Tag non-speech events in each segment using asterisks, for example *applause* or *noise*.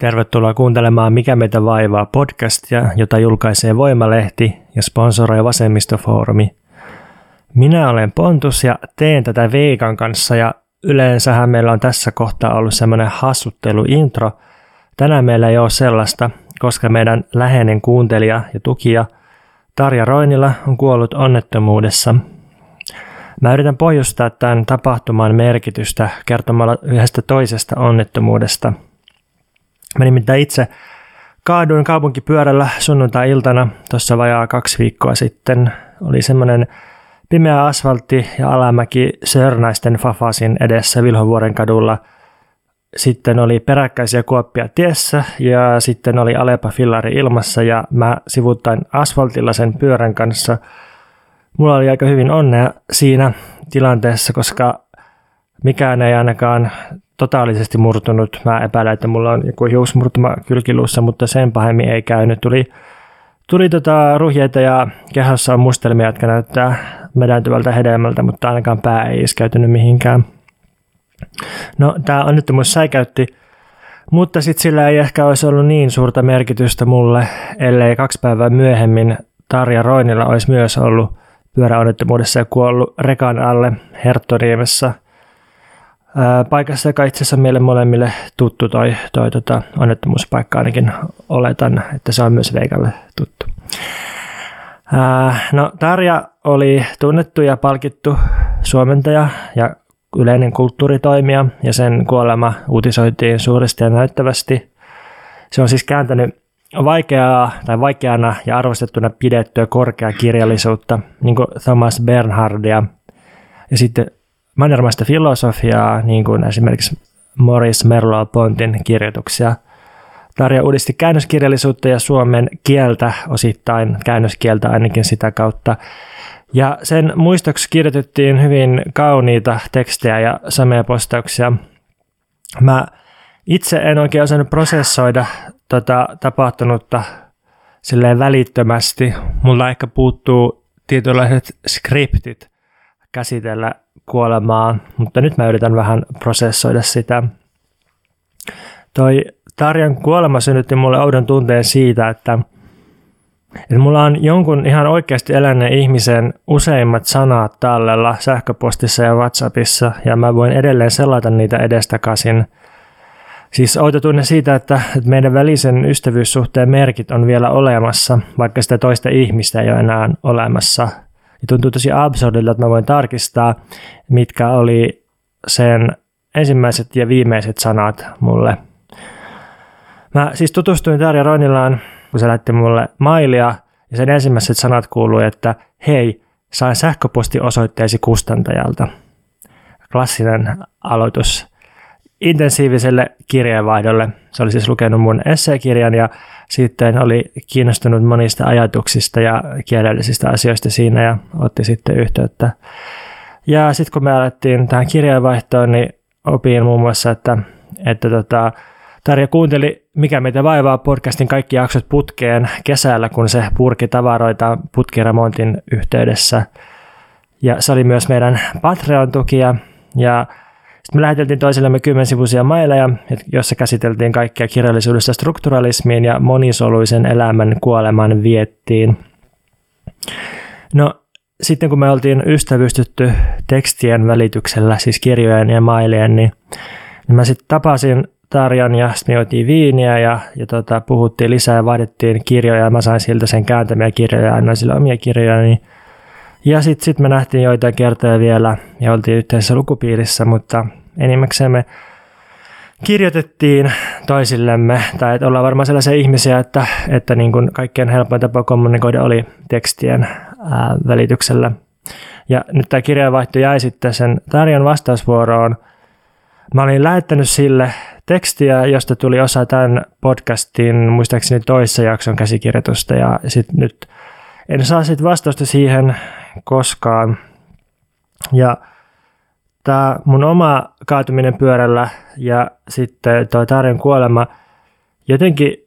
Tervetuloa kuuntelemaan Mikä meitä vaivaa podcastia, jota julkaisee Voimalehti ja sponsoroi Vasemmistofoorumi. Minä olen Pontus ja teen tätä Veikan kanssa ja yleensähän meillä on tässä kohtaa ollut semmoinen hassutteluintro. Tänään meillä ei ole sellaista, koska meidän läheinen kuuntelija ja tukija Tarja Roinila on kuollut onnettomuudessa. Mä yritän pohjustaa tämän tapahtuman merkitystä kertomalla yhdestä toisesta onnettomuudesta – Mä nimittäin itse kaaduin kaupunkipyörällä sunnuntai-iltana tuossa vajaa kaksi viikkoa sitten. Oli semmoinen pimeä asfaltti ja alamäki Sörnäisten Fafasin edessä Vilhovuoren kadulla. Sitten oli peräkkäisiä kuoppia tiessä ja sitten oli Alepa fillari ilmassa ja mä sivuttain asfaltilla sen pyörän kanssa. Mulla oli aika hyvin onnea siinä tilanteessa, koska mikään ei ainakaan totaalisesti murtunut. Mä epäilen, että mulla on joku hiusmurtuma kylkiluussa, mutta sen pahemmin ei käynyt. Tuli, tuli tota ruhjeita ja kehossa on mustelmia, jotka näyttää medäntyvältä hedelmältä, mutta ainakaan pää ei iskäytynyt mihinkään. No, tämä onnettomuus säikäytti, mutta sitten sillä ei ehkä olisi ollut niin suurta merkitystä mulle, ellei kaksi päivää myöhemmin Tarja Roinilla olisi myös ollut pyöräonnettomuudessa ja kuollut rekan alle Herttoniemessä – paikassa, joka itse asiassa meille molemmille tuttu toi, toi tota, onnettomuuspaikka ainakin oletan, että se on myös Veikalle tuttu. Ää, no Tarja oli tunnettu ja palkittu suomentaja ja yleinen kulttuuritoimija ja sen kuolema uutisoitiin suuresti ja näyttävästi. Se on siis kääntänyt vaikeaa tai vaikeana ja arvostettuna pidettyä korkeakirjallisuutta, niin kuin Thomas Bernhardia, ja sitten mannermaista filosofiaa, niin kuin esimerkiksi Morris Merleau-Pontin kirjoituksia. Tarja uudisti käännöskirjallisuutta ja suomen kieltä osittain, käännöskieltä ainakin sitä kautta. Ja sen muistoksi kirjoitettiin hyvin kauniita tekstejä ja postauksia. Mä itse en oikein osannut prosessoida tota tapahtunutta silleen välittömästi. Mulla ehkä puuttuu tietynlaiset skriptit käsitellä kuolemaa, mutta nyt mä yritän vähän prosessoida sitä. Toi Tarjan kuolema synnytti mulle oudon tunteen siitä, että, että mulla on jonkun ihan oikeasti eläneen ihmisen useimmat sanat tallella sähköpostissa ja WhatsAppissa, ja mä voin edelleen selata niitä edestakaisin. Siis outo tunne siitä, että, että meidän välisen ystävyyssuhteen merkit on vielä olemassa, vaikka sitä toista ihmistä ei ole enää olemassa – ja tuntuu tosi absurdilta, että mä voin tarkistaa, mitkä oli sen ensimmäiset ja viimeiset sanat mulle. Mä siis tutustuin Tarja Roinilaan, kun se lähti mulle mailia, ja sen ensimmäiset sanat kuului, että hei, sain sähköpostiosoitteesi kustantajalta. Klassinen aloitus intensiiviselle kirjeenvaihdolle. Se oli siis lukenut mun esseekirjan ja sitten oli kiinnostunut monista ajatuksista ja kielellisistä asioista siinä ja otti sitten yhteyttä. Ja sitten kun me alettiin tähän kirjeenvaihtoon, niin opin muun muassa, että, että tota, Tarja kuunteli Mikä meitä vaivaa podcastin kaikki jaksot putkeen kesällä, kun se purki tavaroita putkiremontin yhteydessä. Ja se oli myös meidän Patreon-tukija ja sitten me läheteltiin toisillemme kymmensivuisia maileja, joissa käsiteltiin kaikkia kirjallisuudesta strukturalismiin ja monisoluisen elämän kuoleman viettiin. No, sitten kun me oltiin ystävystytty tekstien välityksellä, siis kirjojen ja mailien, niin, niin mä sitten tapasin Tarjan ja sitten viiniä ja, ja tota, puhuttiin lisää ja vaihdettiin kirjoja ja mä sain siltä sen kääntämiä kirjoja ja annoin sille omia kirjoja, niin ja sitten sit me nähtiin joitain kertoja vielä ja oltiin yhteisessä lukupiirissä, mutta enimmäkseen me kirjoitettiin toisillemme, tai että ollaan varmaan sellaisia ihmisiä, että, että niin kuin kaikkein helpoin tapa kommunikoida oli tekstien ää, välityksellä. Ja nyt tämä kirjeenvaihto jäi sitten sen Tarjan vastausvuoroon. Mä olin lähettänyt sille tekstiä, josta tuli osa tämän podcastin, muistaakseni toissa jakson käsikirjoitusta, ja sitten nyt en saa sitten vastausta siihen koskaan. Ja tämä mun oma kaatuminen pyörällä ja sitten tuo Tarjan kuolema jotenkin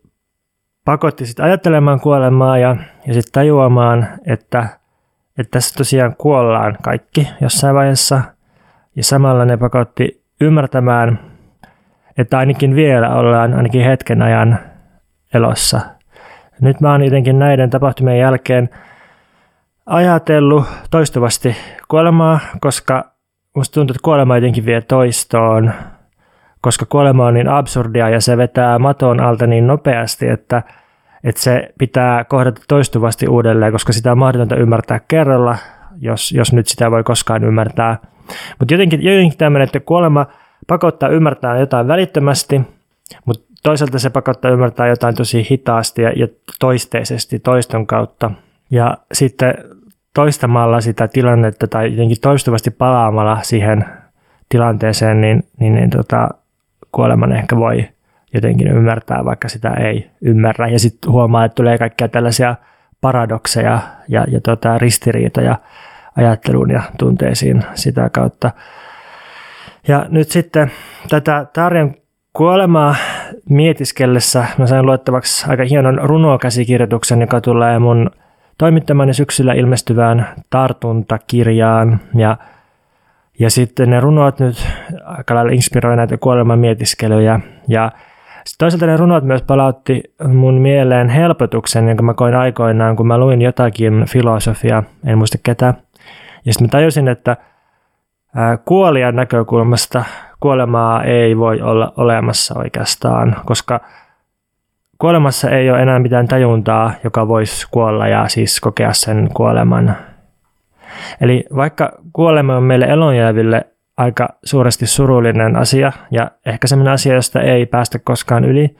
pakotti sitten ajattelemaan kuolemaa ja, ja sitten tajuamaan, että, että tässä tosiaan kuollaan kaikki jossain vaiheessa. Ja samalla ne pakotti ymmärtämään, että ainakin vielä ollaan ainakin hetken ajan elossa. Nyt mä oon jotenkin näiden tapahtumien jälkeen ajatellut toistuvasti kuolemaa, koska musta tuntuu, että kuolema jotenkin vie toistoon, koska kuolema on niin absurdia ja se vetää maton alta niin nopeasti, että, että se pitää kohdata toistuvasti uudelleen, koska sitä on mahdotonta ymmärtää kerralla, jos, jos nyt sitä voi koskaan ymmärtää. Mutta jotenkin, jotenkin tämmöinen, että kuolema pakottaa ymmärtää jotain välittömästi, mutta toisaalta se pakottaa ymmärtää jotain tosi hitaasti ja, ja toisteisesti toiston kautta. Ja sitten toistamalla sitä tilannetta tai jotenkin toistuvasti palaamalla siihen tilanteeseen, niin, niin, niin tota, kuoleman ehkä voi jotenkin ymmärtää, vaikka sitä ei ymmärrä. Ja sitten huomaa, että tulee kaikkia tällaisia paradokseja ja, ja tota, ristiriitoja ajatteluun ja tunteisiin sitä kautta. Ja nyt sitten tätä Tarjan kuolemaa mietiskellessä mä sain luettavaksi aika hienon runokäsikirjoituksen, joka tulee mun toimittamani syksyllä ilmestyvään tartuntakirjaan. Ja, ja sitten ne runot nyt aika lailla inspiroi näitä kuoleman mietiskelyjä. Ja toisaalta ne runot myös palautti mun mieleen helpotuksen, jonka mä koin aikoinaan, kun mä luin jotakin filosofia, en muista ketä. Ja sitten mä tajusin, että kuolijan näkökulmasta kuolemaa ei voi olla olemassa oikeastaan, koska kuolemassa ei ole enää mitään tajuntaa, joka voisi kuolla ja siis kokea sen kuoleman. Eli vaikka kuolema on meille elonjääville aika suuresti surullinen asia ja ehkä sellainen asia, josta ei päästä koskaan yli,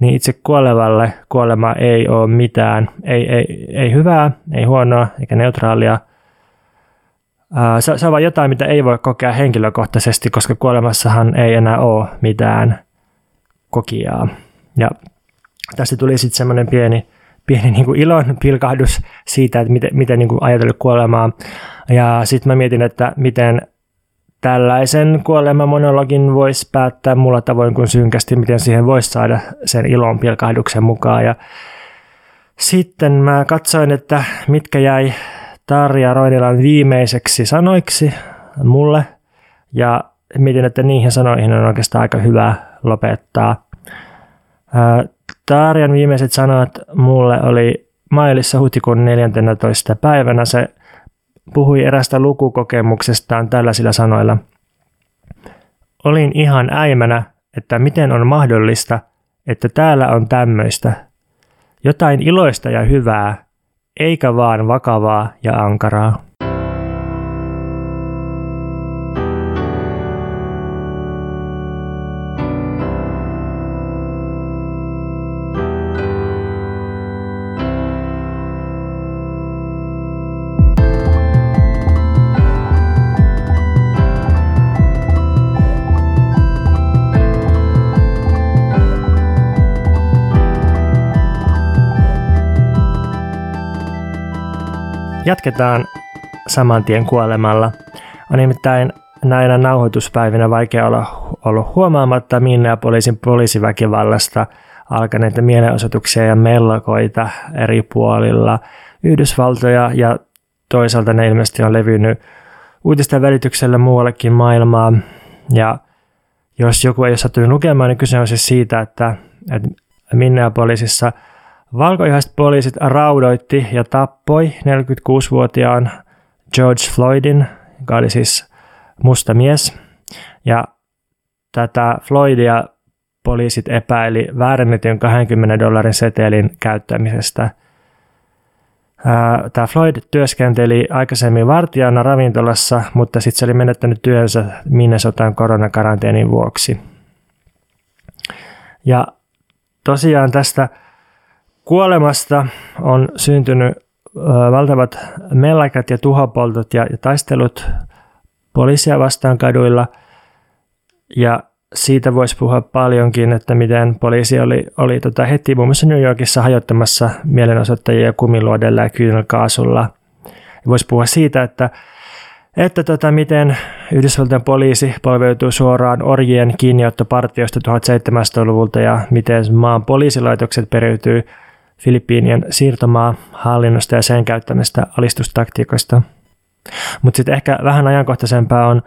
niin itse kuolevalle kuolema ei ole mitään, ei, ei, ei hyvää, ei huonoa eikä neutraalia – se, se on vain jotain, mitä ei voi kokea henkilökohtaisesti, koska kuolemassahan ei enää ole mitään kokijaa. Ja tästä tuli sitten semmoinen pieni, pieni niin kuin ilon pilkahdus siitä, että miten, miten niin kuin ajatellut kuolemaa. Ja sitten mä mietin, että miten tällaisen kuolemamonologin voisi päättää mulla tavoin kuin synkästi, miten siihen voisi saada sen ilon pilkahduksen mukaan. Ja sitten mä katsoin, että mitkä jäi Tarja Roinilan viimeiseksi sanoiksi mulle ja mietin, että niihin sanoihin on oikeastaan aika hyvä lopettaa. Tarjan viimeiset sanat mulle oli mailissa huhtikuun 14. päivänä. Se puhui erästä lukukokemuksestaan tällaisilla sanoilla. Olin ihan äimänä, että miten on mahdollista, että täällä on tämmöistä. Jotain iloista ja hyvää, eikä vaan vakavaa ja ankaraa. Jatketaan saman tien kuolemalla. On nimittäin näinä nauhoituspäivinä vaikea olla ollut huomaamatta Minneapolisin poliisiväkivallasta alkaneita mielenosoituksia ja mellakoita eri puolilla Yhdysvaltoja ja toisaalta ne ilmeisesti on levinnyt uutisten välityksellä muuallekin maailmaa. Ja jos joku ei ole sattunut lukemaan, niin kyse on siis siitä, että, että Minneapolisissa – Valkoihaiset poliisit raudoitti ja tappoi 46-vuotiaan George Floydin, joka oli siis musta mies. Ja tätä Floydia poliisit epäili väärennetyn 20 dollarin setelin käyttämisestä. Tämä Floyd työskenteli aikaisemmin vartijana ravintolassa, mutta sitten se oli menettänyt työnsä Minnesotan koronakaranteenin vuoksi. Ja tosiaan tästä Kuolemasta on syntynyt valtavat mellakat ja tuhopoltot ja, taistelut poliisia vastaan kaduilla. Ja siitä voisi puhua paljonkin, että miten poliisi oli, oli tota heti muun muassa New Yorkissa hajottamassa mielenosoittajia kumiluodella ja kyynelkaasulla. Voisi puhua siitä, että, että tota, miten Yhdysvaltain poliisi polveutuu suoraan orjien kiinniottopartioista 1700-luvulta ja miten maan poliisilaitokset periytyy Filippiinien siirtomaa hallinnosta ja sen käyttämistä alistustaktiikoista. Mutta sitten ehkä vähän ajankohtaisempaa on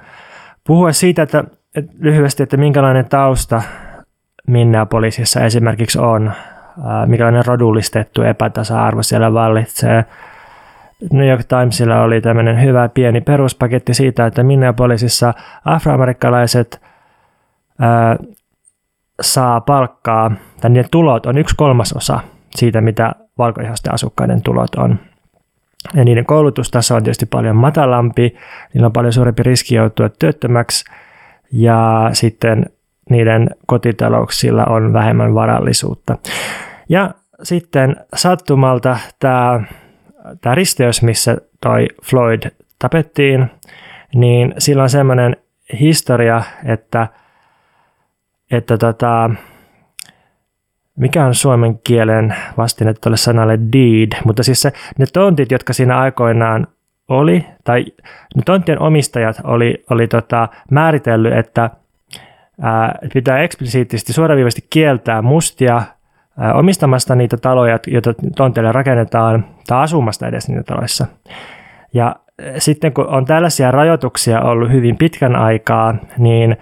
puhua siitä, että, että lyhyesti, että minkälainen tausta Minneapolisissa esimerkiksi on, mikälainen rodullistettu epätasa-arvo siellä vallitsee. New York Timesilla oli tämmöinen hyvä pieni peruspaketti siitä, että Minneapolisissa afroamerikkalaiset ää, saa palkkaa, tai niiden tulot on yksi kolmasosa siitä, mitä valkoihasten asukkaiden tulot on. Ja niiden koulutustaso on tietysti paljon matalampi, niillä on paljon suurempi riski joutua työttömäksi, ja sitten niiden kotitalouksilla on vähemmän varallisuutta. Ja sitten sattumalta tämä, tämä risteys, missä toi Floyd tapettiin, niin sillä on semmoinen historia, että, että tota, mikä on suomen kielen vastine tuolle sanalle deed, mutta siis se, ne tontit, jotka siinä aikoinaan oli, tai ne tonttien omistajat oli, oli tota, määritellyt, että ää, pitää eksplisiittisesti suoraviivasti kieltää mustia ää, omistamasta niitä taloja, joita tonteille rakennetaan, tai asumasta edes niitä taloissa. Ja sitten kun on tällaisia rajoituksia ollut hyvin pitkän aikaa, niin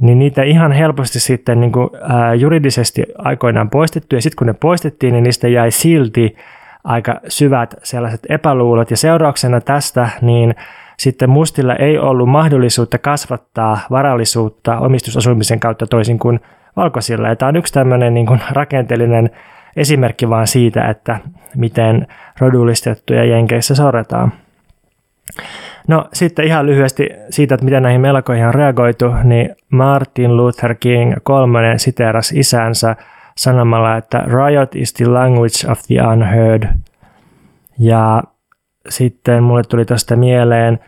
niin niitä ihan helposti sitten niin kuin, ää, juridisesti aikoinaan poistettu, ja sitten kun ne poistettiin, niin niistä jäi silti aika syvät sellaiset epäluulot, ja seurauksena tästä niin sitten mustilla ei ollut mahdollisuutta kasvattaa varallisuutta omistusasumisen kautta toisin kuin valkoisilla. Ja tämä on yksi tämmöinen niin kuin rakenteellinen esimerkki vaan siitä, että miten rodullistettuja Jenkeissä sorretaan. No sitten ihan lyhyesti siitä, että miten näihin melkoihin on reagoitu, niin Martin Luther King kolmannen siteeras isänsä sanomalla, että riot is the language of the unheard. Ja sitten mulle tuli tuosta mieleen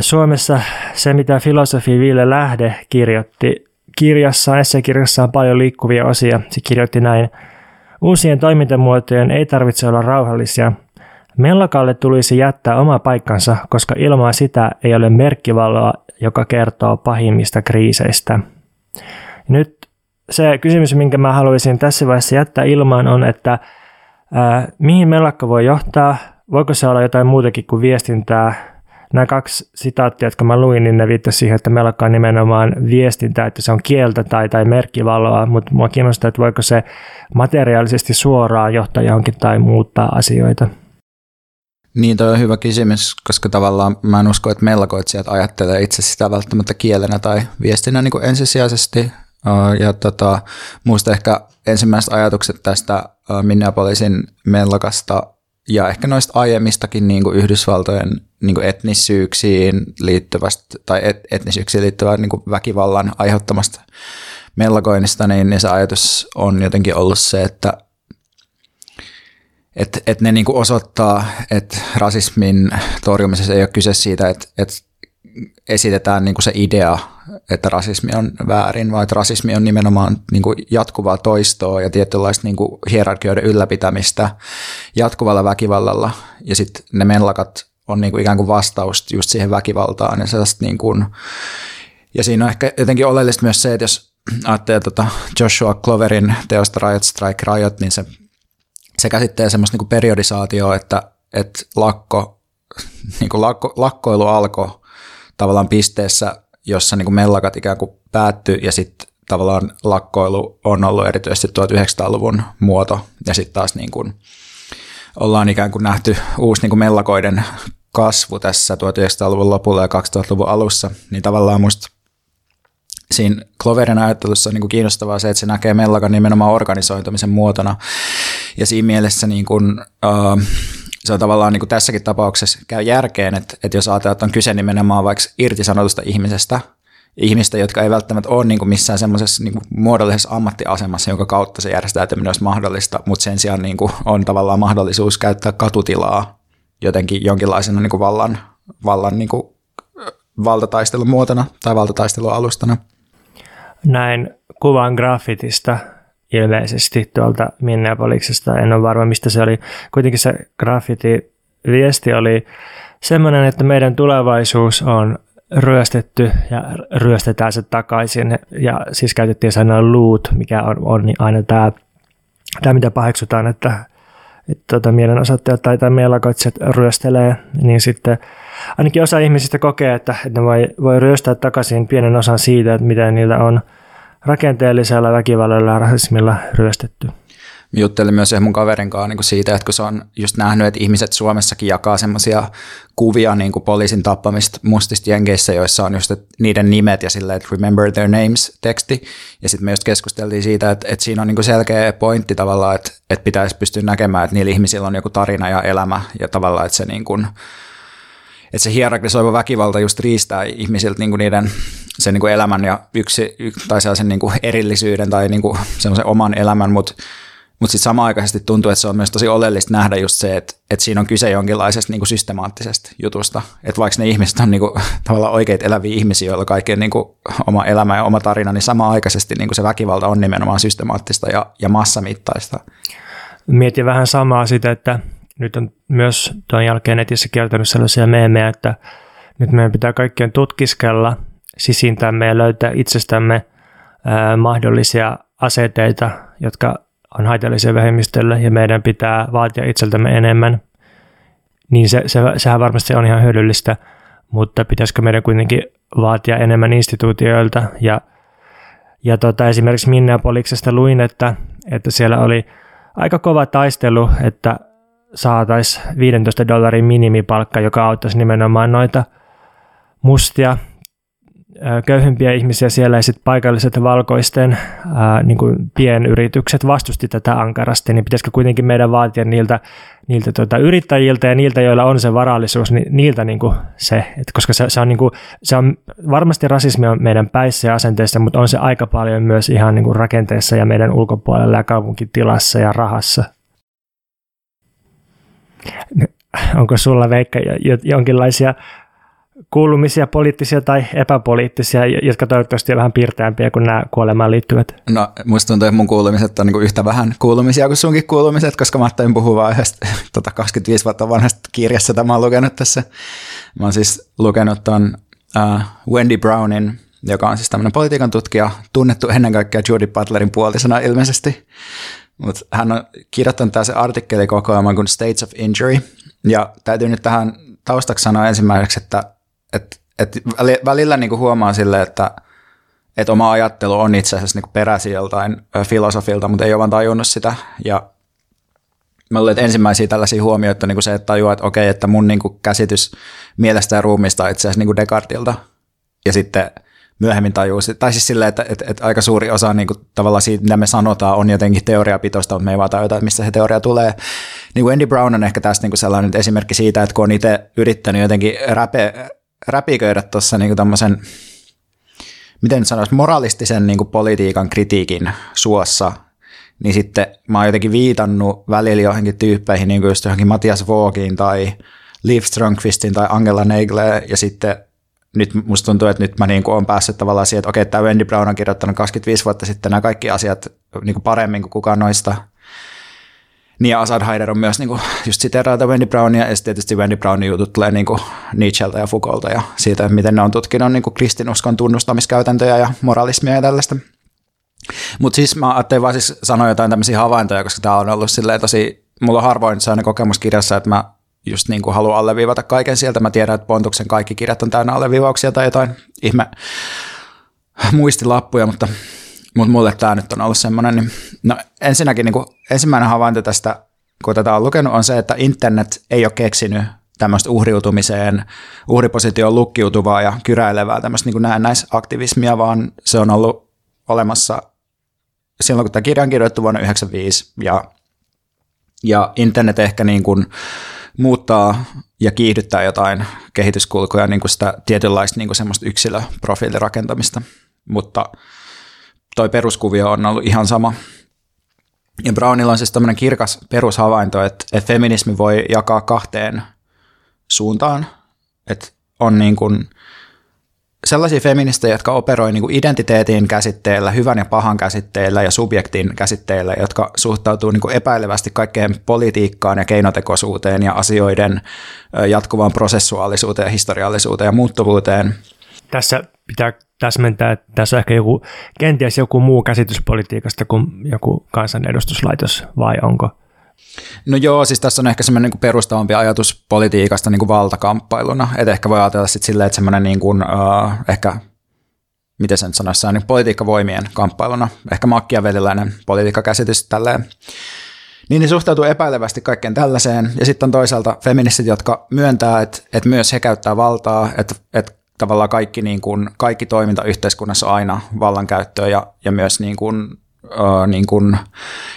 Suomessa se, mitä filosofi Ville Lähde kirjoitti kirjassaan, esseekirjassaan paljon liikkuvia osia. Se kirjoitti näin. Uusien toimintamuotojen ei tarvitse olla rauhallisia – Mellakalle tulisi jättää oma paikkansa, koska ilman sitä ei ole merkkivaloa, joka kertoo pahimmista kriiseistä. Nyt se kysymys, minkä mä haluaisin tässä vaiheessa jättää ilmaan on, että ää, mihin mellakka voi johtaa, voiko se olla jotain muutakin kuin viestintää. Nämä kaksi sitaattia, jotka mä luin, niin ne viittasivat siihen, että mellakka on nimenomaan viestintää, että se on kieltä tai, tai merkkivaloa, mutta mua kiinnostaa, että voiko se materiaalisesti suoraan johtaa johonkin tai muuttaa asioita. Niin, toi on hyvä kysymys, koska tavallaan mä en usko, että mellakoitsijat ajattelee itse sitä välttämättä kielenä tai viestinä niin kuin ensisijaisesti. Ja tota, muista ehkä ensimmäiset ajatukset tästä Minneapolisin mellakasta ja ehkä noista aiemmistakin niin kuin Yhdysvaltojen niin kuin etnisyyksiin liittyvästä tai et, etnisyyksiin liittyvää niin kuin väkivallan aiheuttamasta mellakoinnista, niin, niin se ajatus on jotenkin ollut se, että että et ne niinku osoittaa, että rasismin torjumisessa ei ole kyse siitä, että et esitetään niinku se idea, että rasismi on väärin, vaan että rasismi on nimenomaan niinku jatkuvaa toistoa ja tietynlaista niinku hierarkioiden ylläpitämistä jatkuvalla väkivallalla. Ja sitten ne mellakat on niinku ikään kuin vastaus just siihen väkivaltaan. Ja, niinku, ja siinä on ehkä jotenkin oleellista myös se, että jos ajattelee tota Joshua Cloverin teosta Riot Strike Riot, niin se se käsittää semmoista niin periodisaatioa, että, että lakko, *laughs* niin kuin lakko, lakkoilu alkoi tavallaan pisteessä, jossa niin kuin mellakat ikään kuin päättyi ja sitten tavallaan lakkoilu on ollut erityisesti 1900-luvun muoto ja sitten taas niin kuin ollaan ikään kuin nähty uusi niin kuin mellakoiden kasvu tässä 1900-luvun lopulla ja 2000-luvun alussa, niin tavallaan musta siinä Cloverin ajattelussa on niin kuin kiinnostavaa se, että se näkee mellakan nimenomaan organisoitumisen muotona. Ja siinä mielessä niin kuin, uh, se on tavallaan niin kuin tässäkin tapauksessa käy järkeen, että, että jos ajatellaan, että on kyse nimenomaan vaikka irtisanotusta ihmisestä, ihmistä, jotka ei välttämättä ole niin kuin missään semmoisessa niin muodollisessa ammattiasemassa, jonka kautta se järjestäytyminen olisi mahdollista, mutta sen sijaan niin kuin on tavallaan mahdollisuus käyttää katutilaa jotenkin jonkinlaisena niin kuin vallan, vallan niin kuin valtataistelun muotona tai valtataistelun alustana näin kuvan graffitista ilmeisesti tuolta Minneapoliksesta. En ole varma, mistä se oli. Kuitenkin se graffiti-viesti oli semmoinen, että meidän tulevaisuus on ryöstetty ja ryöstetään se takaisin. Ja siis käytettiin sanaa loot, mikä on, on aina tämä, tämä, mitä paheksutaan, että, että tuota, mielenosoittajat tai, tai mielakoitsijat ryöstelee, niin sitten ainakin osa ihmisistä kokee, että, että ne voi, voi ryöstää takaisin pienen osan siitä, että mitä niillä on rakenteellisella väkivallalla ja rasismilla ryöstetty juttelin myös mun kaverin kanssa niin siitä, että kun se on just nähnyt, että ihmiset Suomessakin jakaa semmoisia kuvia niin kuin poliisin tappamista mustista jenkeissä, joissa on just niiden nimet ja silleen, että remember their names teksti. Ja sitten me just keskusteltiin siitä, että, että siinä on niin kuin selkeä pointti tavallaan, että, että pitäisi pystyä näkemään, että niillä ihmisillä on joku tarina ja elämä ja tavallaan, että se niin kuin, että se hierarkisoiva väkivalta just riistää ihmisiltä niin kuin niiden sen niin kuin elämän ja yksi, tai sellaisen niin kuin erillisyyden tai niin kuin semmoisen oman elämän, mutta mutta sitten samaaikaisesti tuntuu, että se on myös tosi oleellista nähdä just se, että, että siinä on kyse jonkinlaisesta niin kuin systemaattisesta jutusta. Että vaikka ne ihmiset on niin kuin, tavallaan oikeita eläviä ihmisiä, joilla kaikki on niin kuin, oma elämä ja oma tarina, niin samaaikaisesti niin kuin se väkivalta on nimenomaan systemaattista ja, ja massamittaista. Mietin vähän samaa sitä, että nyt on myös tuon jälkeen netissä kertonut sellaisia meemejä, että nyt meidän pitää kaikkien tutkiskella sisintämme ja löytää itsestämme ää, mahdollisia aseteita, jotka on haitallisia vähemmistölle ja meidän pitää vaatia itseltämme enemmän, niin se, se, sehän varmasti on ihan hyödyllistä, mutta pitäisikö meidän kuitenkin vaatia enemmän instituutioilta? Ja, ja tota, esimerkiksi Minneapoliksesta luin, että, että siellä oli aika kova taistelu, että saataisiin 15 dollarin minimipalkka, joka auttaisi nimenomaan noita mustia köyhempiä ihmisiä siellä ja sitten paikalliset valkoisten ää, niin kuin pienyritykset vastusti tätä ankarasti, niin pitäisikö kuitenkin meidän vaatia niiltä, niiltä tuota, yrittäjiltä ja niiltä, joilla on se varallisuus, niin niiltä niin kuin se, että koska se, se, on niin kuin, se on varmasti rasismi on meidän päissä ja asenteissa, mutta on se aika paljon myös ihan niin kuin rakenteessa ja meidän ulkopuolella ja kaupunkitilassa ja rahassa. Onko sulla Veikka jonkinlaisia kuulumisia, poliittisia tai epäpoliittisia, jotka toivottavasti on vähän piirteämpiä kuin nämä kuolemaan liittyvät? No musta tuntuu, että mun kuulumiset on niin yhtä vähän kuulumisia kuin sunkin kuulumiset, koska mä ajattelin puhua yhdestä *laughs* tota 25 vuotta vanhasta kirjassa, jota mä oon lukenut tässä. Mä oon siis lukenut ton uh, Wendy Brownin, joka on siis tämmöinen politiikan tutkija, tunnettu ennen kaikkea Judy Butlerin puolisena ilmeisesti. Mutta hän on kirjoittanut tässä artikkelikokoelman kuin States of Injury, ja täytyy nyt tähän taustaksi sanoa ensimmäiseksi, että et, et välillä niin kuin huomaa sille, että et oma ajattelu on itse asiassa niin peräisin joltain filosofilta, mutta ei ole vaan tajunnut sitä. Ja mä luulen, että ensimmäisiä tällaisia huomioita on niin se, että tajuaa, että okei, että mun niin kuin käsitys mielestä ja ruumista on itse asiassa niin kuin Descartilta. Ja sitten myöhemmin tajuu, tai siis silleen, että, että, että aika suuri osa niin kuin, tavallaan siitä, mitä me sanotaan, on jotenkin teoriapitoista, mutta me ei vaan tajuta, mistä se teoria tulee. Niin kuin Andy Brown on ehkä tästä niin kuin sellainen esimerkki siitä, että kun on itse yrittänyt jotenkin räpe, räpiköidä tuossa niin tämmöisen, miten nyt sanoisi, moralistisen niin kuin politiikan kritiikin suossa, niin sitten mä oon jotenkin viitannut välillä johonkin tyyppeihin, niin kuin just johonkin Matias Voogiin tai Liv Strömqvistin tai Angela Negle, ja sitten nyt musta tuntuu, että nyt mä niin olen päässyt tavallaan siihen, että okei, tämä Wendy Brown on kirjoittanut 25 vuotta sitten nämä kaikki asiat niin kuin paremmin kuin kukaan noista niin ja Asad Haider on myös niin kuin, just siteraata Wendy Brownia, ja tietysti Wendy Brownin jutut tulee niin kuin Nietzscheltä ja Foucaulta ja siitä, miten ne on tutkinut niin kuin kristinuskon tunnustamiskäytäntöjä ja moralismia ja tällaista. Mutta siis mä ajattelin vaan siis sanoa jotain tämmöisiä havaintoja, koska tämä on ollut silleen tosi, mulla on harvoin sellainen kokemus kirjassa, että mä just niin kuin haluan alleviivata kaiken sieltä. Mä tiedän, että Pontuksen kaikki kirjat on täynnä alleviivauksia tai jotain ihme muistilappuja, mutta mutta mulle tämä nyt on ollut semmoinen, niin no ensinnäkin niin kuin, ensimmäinen havainto tästä, kun tätä on lukenut, on se, että internet ei ole keksinyt tämmöistä uhriutumiseen, uhripositioon lukkiutuvaa ja kyräilevää tämmöistä niin näennäisaktivismia, vaan se on ollut olemassa silloin, kun tämä kirja on kirjoitettu vuonna 1995, ja, ja internet ehkä niin kuin muuttaa ja kiihdyttää jotain kehityskulkuja, niin kuin sitä tietynlaista niin kuin semmoista yksilöprofiilirakentamista, mutta toi peruskuvio on ollut ihan sama. Ja Brownilla on siis tämmöinen kirkas perushavainto, että, että feminismi voi jakaa kahteen suuntaan. Että on niin kuin sellaisia feministejä, jotka operoi niin kuin identiteetin käsitteellä, hyvän ja pahan käsitteellä ja subjektin käsitteellä, jotka suhtautuu niin kuin epäilevästi kaikkeen politiikkaan ja keinotekoisuuteen ja asioiden jatkuvaan prosessuaalisuuteen historiallisuuteen ja muuttuvuuteen. Tässä pitää täsmentää, että tässä on ehkä joku, kenties joku muu käsitys politiikasta kuin joku kansanedustuslaitos, vai onko? No joo, siis tässä on ehkä semmoinen niin perustavampi ajatus politiikasta niin kuin valtakamppailuna, että ehkä voi ajatella sitten silleen, että semmoinen niin kuin, uh, ehkä miten sen sanoisi, niin politiikkavoimien kamppailuna, ehkä makkiavelilainen politiikkakäsitys tälleen, niin ne suhtautuu epäilevästi kaikkeen tällaiseen. Ja sitten on toisaalta feministit, jotka myöntää, että, että myös he käyttää valtaa, että, että tavallaan kaikki, niin kuin, kaikki toiminta yhteiskunnassa on aina vallankäyttöä ja, ja myös niin kuin, uh, niin kuin,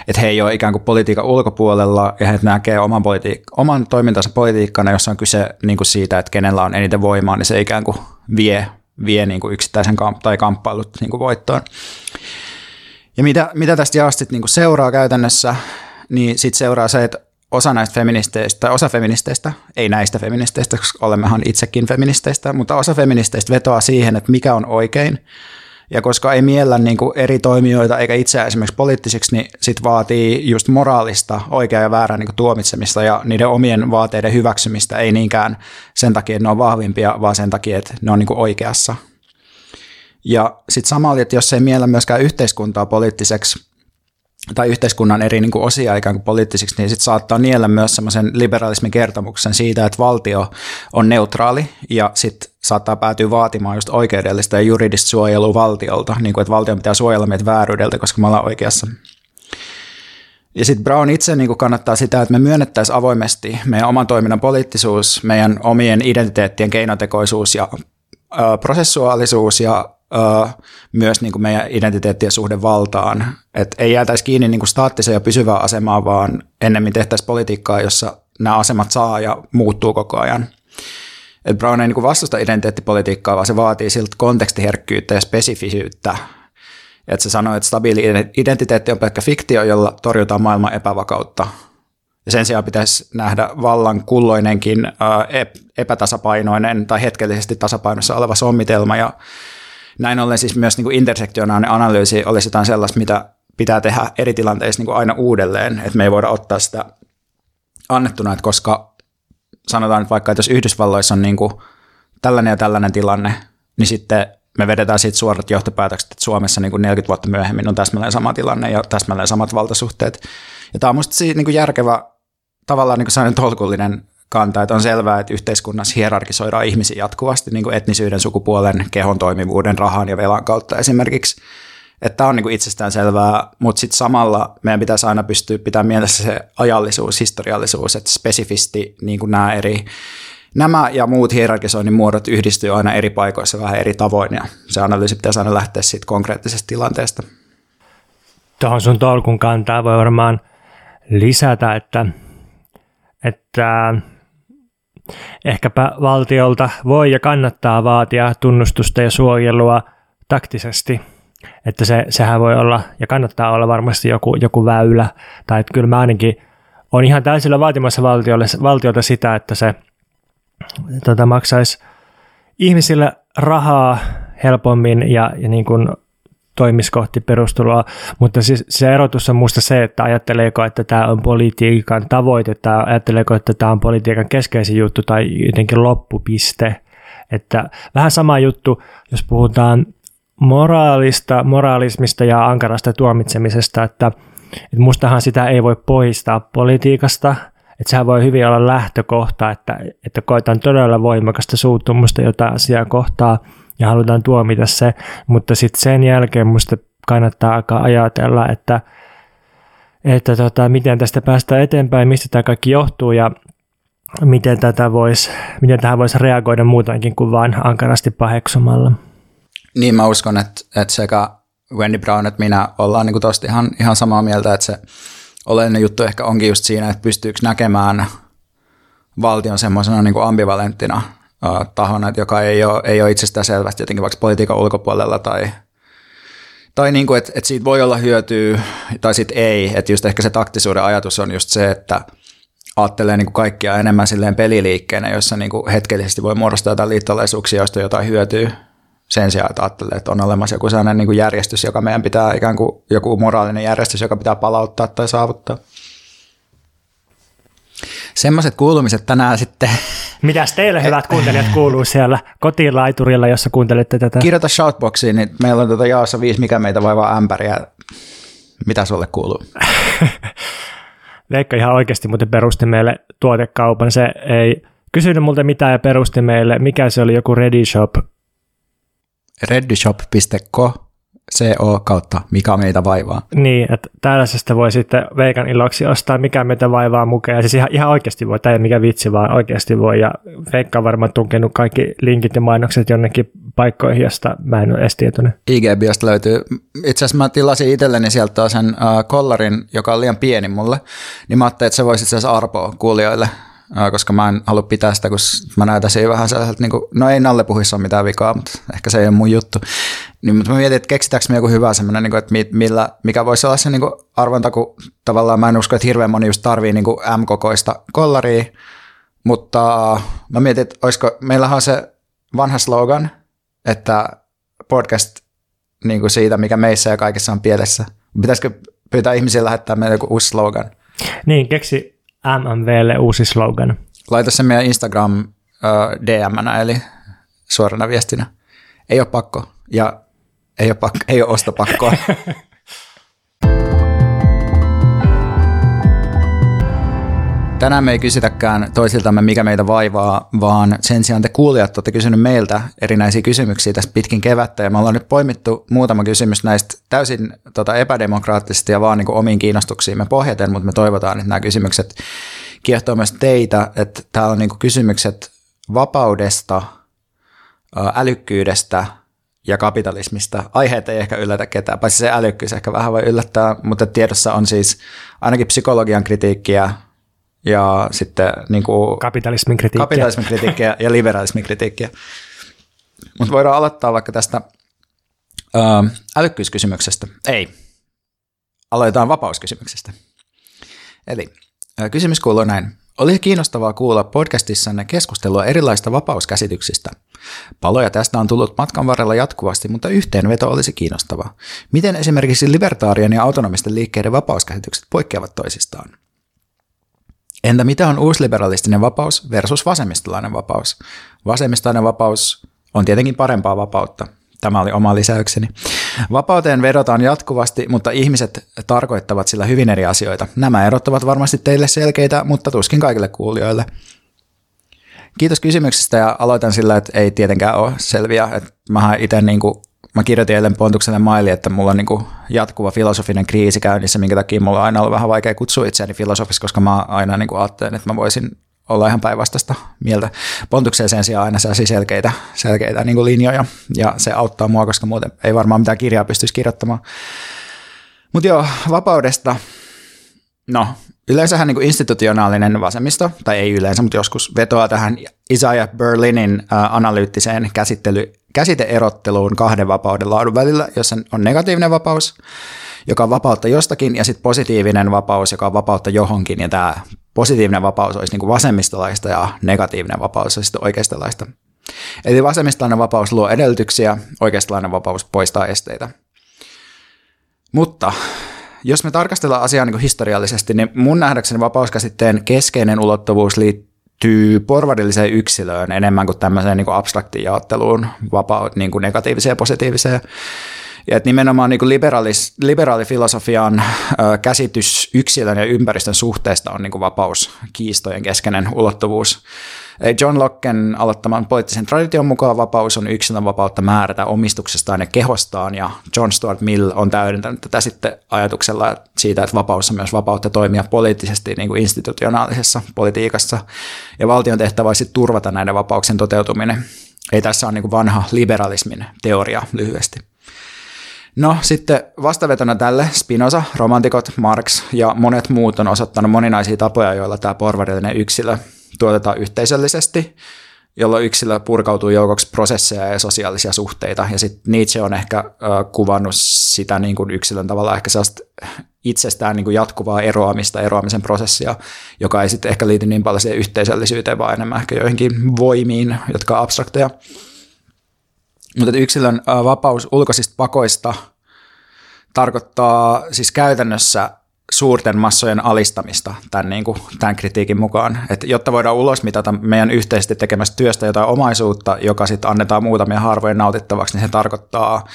että he ei ole ikään kuin politiikan ulkopuolella ja he näkee oman, politiik- oman toimintansa politiikkana, jossa on kyse niin kuin siitä, että kenellä on eniten voimaa, niin se ikään kuin vie, vie niin kuin yksittäisen kamp- tai kamppailut niin kuin voittoon. Ja mitä, mitä tästä jaosta niin seuraa käytännössä, niin sitten seuraa se, että osa näistä feministeistä, tai osa feministeistä, ei näistä feministeistä, koska olemmehan itsekin feministeistä, mutta osa feministeistä vetoaa siihen, että mikä on oikein. Ja koska ei miellä niin kuin eri toimijoita eikä itseä esimerkiksi poliittisiksi, niin sit vaatii just moraalista oikea ja väärän niin kuin tuomitsemista ja niiden omien vaateiden hyväksymistä, ei niinkään sen takia, että ne on vahvimpia, vaan sen takia, että ne on niin kuin oikeassa. Ja sitten samalla, että jos ei miellä myöskään yhteiskuntaa poliittiseksi, tai yhteiskunnan eri niin kuin osia ikään kuin poliittisiksi, niin sitten saattaa niellä myös semmoisen liberalismin kertomuksen siitä, että valtio on neutraali ja sitten saattaa päätyä vaatimaan just oikeudellista ja juridista suojelua valtiolta, niin kuin että valtion pitää suojella meitä vääryydeltä, koska me ollaan oikeassa. Ja sitten Brown itse niin kannattaa sitä, että me myönnettäisiin avoimesti meidän oman toiminnan poliittisuus, meidän omien identiteettien keinotekoisuus ja ö, prosessuaalisuus ja myös niin kuin meidän identiteetti ja suhde valtaan. Et ei jäätäisi kiinni niin kuin staattiseen ja pysyvään asemaan, vaan ennemmin tehtäisiin politiikkaa, jossa nämä asemat saa ja muuttuu koko ajan. Et Brown ei niin kuin vastusta identiteettipolitiikkaa, vaan se vaatii siltä kontekstiherkkyyttä ja spesifisyyttä. Et se sanoo, että stabiili identiteetti on pelkkä fiktio, jolla torjutaan maailman epävakautta. Ja sen sijaan pitäisi nähdä vallan kulloinenkin epätasapainoinen tai hetkellisesti tasapainossa oleva sommitelma ja näin ollen siis myös niin kuin intersektionaalinen analyysi olisi jotain sellaista, mitä pitää tehdä eri tilanteissa niin kuin aina uudelleen, että me ei voida ottaa sitä annettuna, että koska sanotaan että vaikka, että jos Yhdysvalloissa on niin kuin tällainen ja tällainen tilanne, niin sitten me vedetään siitä suorat johtopäätökset, että Suomessa niin kuin 40 vuotta myöhemmin on täsmälleen sama tilanne ja täsmälleen samat valtasuhteet. Ja tämä on minusta niin järkevä, tavallaan niin kuin tolkullinen kanta, että on selvää, että yhteiskunnassa hierarkisoidaan ihmisiä jatkuvasti niin kuin etnisyyden, sukupuolen, kehon toimivuuden, rahan ja velan kautta esimerkiksi. Että tämä on niin kuin itsestään selvää, mutta sitten samalla meidän pitäisi aina pystyä pitämään mielessä se ajallisuus, historiallisuus, että spesifisti niin kuin nämä eri Nämä ja muut hierarkisoinnin muodot yhdistyy aina eri paikoissa vähän eri tavoin ja se analyysi pitäisi aina lähteä siitä konkreettisesta tilanteesta. Tuohon sun tolkun kantaa voi varmaan lisätä, että, että Ehkäpä valtiolta voi ja kannattaa vaatia tunnustusta ja suojelua taktisesti, että se, sehän voi olla ja kannattaa olla varmasti joku, joku väylä, tai että kyllä mä ainakin on ihan täysillä vaatimassa valtiolle, valtiolta sitä, että se tota, maksaisi ihmisille rahaa helpommin ja, ja niin kuin toimisi kohti perustuloa, mutta siis se erotus on minusta se, että ajatteleeko, että tämä on politiikan tavoite tai ajatteleeko, että tämä on politiikan keskeisin juttu tai jotenkin loppupiste. Että vähän sama juttu, jos puhutaan moraalista, moraalismista ja ankarasta tuomitsemisesta, että, että mustahan sitä ei voi poistaa politiikasta, että sehän voi hyvin olla lähtökohta, että, että koetaan todella voimakasta suuttumusta jotain asiaa kohtaa, ja halutaan tuomita se, mutta sitten sen jälkeen musta kannattaa alkaa ajatella, että, että tota, miten tästä päästään eteenpäin, mistä tämä kaikki johtuu ja miten, tätä vois, miten tähän voisi reagoida muutenkin kuin vain ankarasti paheksumalla. Niin mä uskon, että, että sekä Wendy Brown että minä ollaan niin tosta ihan, ihan samaa mieltä, että se oleellinen juttu ehkä onkin just siinä, että pystyykö näkemään valtion semmoisena niin ambivalenttina tahona, joka ei ole, ei ole itsestään selvästi jotenkin vaikka politiikan ulkopuolella tai, tai niin kuin, että, että siitä voi olla hyötyä tai sitten ei. Että just ehkä se taktisuuden ajatus on just se, että ajattelee niin kuin kaikkia enemmän silleen peliliikkeenä, jossa niin kuin hetkellisesti voi muodostaa jotain liittolaisuuksia, joista jotain hyötyy sen sijaan, että ajattelee, että on olemassa joku sellainen niin kuin järjestys, joka meidän pitää ikään kuin joku moraalinen järjestys, joka pitää palauttaa tai saavuttaa. Semmoiset kuulumiset tänään sitten. Mitäs teille hyvät kuuntelijat kuuluu siellä kotilaiturilla, jossa kuuntelette tätä? Kirjoita shoutboxiin, niin meillä on tuota jaossa viisi, mikä meitä vaivaa ämpäriä. Mitä sulle kuuluu? *laughs* Veikka ihan oikeasti muuten perusti meille tuotekaupan. Se ei kysynyt multa mitään ja perusti meille, mikä se oli, joku Ready Shop reddyshop.co CO kautta mikä meitä vaivaa. Niin, että tällaisesta voi sitten veikan iloksi ostaa mikä meitä vaivaa mukaan. Ja siis ihan, ihan oikeasti voi, tämä ei ole mikä vitsi, vaan oikeasti voi. Ja Veikka on varmaan tunkenut kaikki linkit ja mainokset jonnekin paikkoihin, josta mä en ole edes tietoinen. IG-biosta löytyy. Itse asiassa mä tilasin itselleni sieltä sen uh, kollarin, joka on liian pieni mulle. Niin mä ajattelin, että se voisi itse asiassa arpoa kuulijoille koska mä en halua pitää sitä, kun mä näytän siinä vähän sellaiselta, niin kuin, no ei Nalle puhissa ole mitään vikaa, mutta ehkä se ei ole mun juttu. Niin, mutta mä mietin, että keksitäänkö me joku hyvä semmoinen, niin kuin, että millä, mikä voisi olla se niin kuin arvonta, kun tavallaan mä en usko, että hirveän moni just tarvii niin kuin M-kokoista kollaria, mutta mä mietin, että olisiko, meillähän on se vanha slogan, että podcast niin kuin siitä, mikä meissä ja kaikessa on pielessä. Pitäisikö pyytää ihmisiä lähettää meille joku uusi slogan? Niin, keksi MMVlle uusi slogan. Laita se meidän Instagram uh, dm eli suorana viestinä. Ei ole pakko ja ei ole, pakko, ei ole ostopakkoa. *laughs* Tänään me ei kysytäkään toisiltamme, mikä meitä vaivaa, vaan sen sijaan te kuulijat olette kysynyt meiltä erinäisiä kysymyksiä tässä pitkin kevättä, ja me ollaan nyt poimittu muutama kysymys näistä täysin tota, epädemokraattisesti ja vaan niin omiin kiinnostuksiimme pohjaten, mutta me toivotaan, että nämä kysymykset kiehtoo myös teitä, että täällä on niin kysymykset vapaudesta, älykkyydestä ja kapitalismista. Aiheet ei ehkä yllätä ketään, paitsi se älykkyys ehkä vähän voi yllättää, mutta tiedossa on siis ainakin psykologian kritiikkiä, ja sitten niin kuin kapitalismin kritiikkiä. Kapitalismin kritiikkiä ja liberalismin kritiikkiä. Mutta voidaan aloittaa vaikka tästä ö, älykkyyskysymyksestä. Ei. Aloitetaan vapauskysymyksestä. Eli ö, kysymys kuuluu näin. Oli kiinnostavaa kuulla podcastissanne keskustelua erilaista vapauskäsityksistä. Paloja tästä on tullut matkan varrella jatkuvasti, mutta yhteenveto olisi kiinnostava. Miten esimerkiksi libertaarien ja autonomisten liikkeiden vapauskäsitykset poikkeavat toisistaan? Entä mitä on uusliberalistinen vapaus versus vasemmistolainen vapaus? Vasemmistolainen vapaus on tietenkin parempaa vapautta. Tämä oli oma lisäykseni. Vapauteen vedotaan jatkuvasti, mutta ihmiset tarkoittavat sillä hyvin eri asioita. Nämä erot ovat varmasti teille selkeitä, mutta tuskin kaikille kuulijoille. Kiitos kysymyksestä ja aloitan sillä, että ei tietenkään ole selviä. Että mä itse niin kuin mä kirjoitin eilen Pontukselle maili, että mulla on niin kuin jatkuva filosofinen kriisi käynnissä, minkä takia mulla on aina ollut vähän vaikea kutsua itseäni filosofiksi, koska mä aina niin ajattelen, että mä voisin olla ihan päinvastaista mieltä. Pontukseen sen sijaan aina sellaisia selkeitä, selkeitä niin kuin linjoja, ja se auttaa mua, koska muuten ei varmaan mitään kirjaa pystyisi kirjoittamaan. Mutta joo, vapaudesta. No, yleensähän niin institutionaalinen vasemmisto, tai ei yleensä, mutta joskus vetoaa tähän Isaiah Berlinin analyyttiseen käsittely, käsiteerotteluun kahden vapauden laadun välillä, jossa on negatiivinen vapaus, joka on vapautta jostakin, ja sitten positiivinen vapaus, joka on vapautta johonkin, ja tämä positiivinen vapaus olisi niin vasemmistolaista ja negatiivinen vapaus olisi oikeistolaista. Eli vasemmistolainen vapaus luo edellytyksiä, oikeistolainen vapaus poistaa esteitä. Mutta jos me tarkastellaan asiaa niin historiallisesti, niin mun nähdäkseni vapauskäsitteen keskeinen ulottuvuus liittyy porvarilliseen yksilöön enemmän kuin tämmöiseen niin kuin abstraktiin jaotteluun, vapaa, niin kuin negatiiviseen ja positiiviseen. Ja että nimenomaan niin kuin liberaalis, liberaalifilosofian ö, käsitys yksilön ja ympäristön suhteesta on niin kuin vapauskiistojen keskeinen ulottuvuus. John Locken aloittaman poliittisen tradition mukaan vapaus on yksilön vapautta määrätä omistuksestaan ja kehostaan, ja John Stuart Mill on täydentänyt tätä sitten ajatuksella siitä, että vapaus on myös vapautta toimia poliittisesti niin kuin institutionaalisessa politiikassa, ja valtion tehtävä olisi turvata näiden vapauksien toteutuminen. Ei tässä on niin kuin vanha liberalismin teoria lyhyesti. No sitten vastavetona tälle Spinoza, romantikot, Marx ja monet muut on osoittanut moninaisia tapoja, joilla tämä porvarillinen yksilö tuotetaan yhteisöllisesti, jolloin yksilö purkautuu joukoksi prosesseja ja sosiaalisia suhteita. Ja sitten Nietzsche on ehkä äh, kuvannut sitä niin kuin yksilön tavalla ehkä sellaista itsestään niin kuin jatkuvaa eroamista, eroamisen prosessia, joka ei sitten ehkä liity niin paljon siihen yhteisöllisyyteen, vaan enemmän ehkä joihinkin voimiin, jotka on abstrakteja. Mutta yksilön vapaus ulkoisista pakoista tarkoittaa siis käytännössä suurten massojen alistamista tämän, niin kuin, tämän kritiikin mukaan. Että jotta voidaan ulosmitata meidän yhteisesti tekemästä työstä jotain omaisuutta, joka sitten annetaan muutamia harvojen nautittavaksi, niin se tarkoittaa,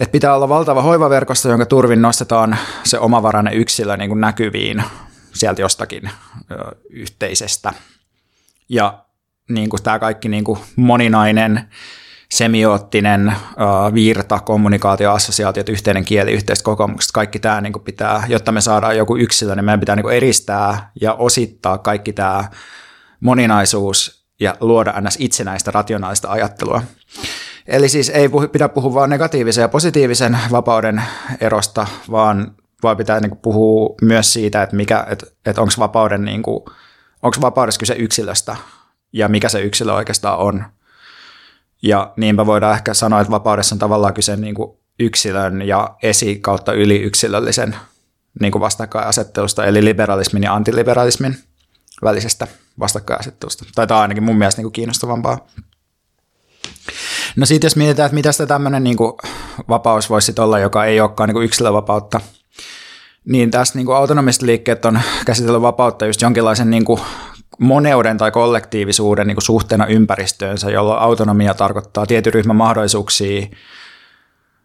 että pitää olla valtava hoivaverkosto, jonka turvin nostetaan se omavarainen yksilö niin kuin näkyviin sieltä jostakin ö, yhteisestä. Ja niin kuin tämä kaikki niin kuin moninainen semioottinen uh, virta, kommunikaatio, assosiaatiot, yhteinen kieli, yhteiset kokemukset, kaikki tämä niin pitää, jotta me saadaan joku yksilö, niin meidän pitää niin eristää ja osittaa kaikki tämä moninaisuus ja luoda ns. itsenäistä rationaalista ajattelua. Eli siis ei puhu, pidä puhua vain negatiivisen ja positiivisen vapauden erosta, vaan, vaan pitää niin puhua myös siitä, että, mikä, että, että onko vapauden, niin kuin, onko vapaudessa kyse yksilöstä ja mikä se yksilö oikeastaan on. Ja niinpä voidaan ehkä sanoa, että vapaudessa on tavallaan kyse niin kuin yksilön ja esi- kautta yliyksilöllisen niin kuin vastakkainasettelusta, eli liberalismin ja antiliberalismin välisestä vastakkainasettelusta. Tai tämä on ainakin mun mielestä niin kuin kiinnostavampaa. No sitten jos mietitään, että mitä sitä tämmöinen niin kuin vapaus voisi olla, joka ei olekaan niin kuin yksilövapautta, niin tässä niin kuin autonomiset liikkeet on käsitellyt vapautta just jonkinlaisen niin kuin moneuden tai kollektiivisuuden niin kuin suhteena ympäristöönsä, jolloin autonomia tarkoittaa tietyn ryhmän mahdollisuuksia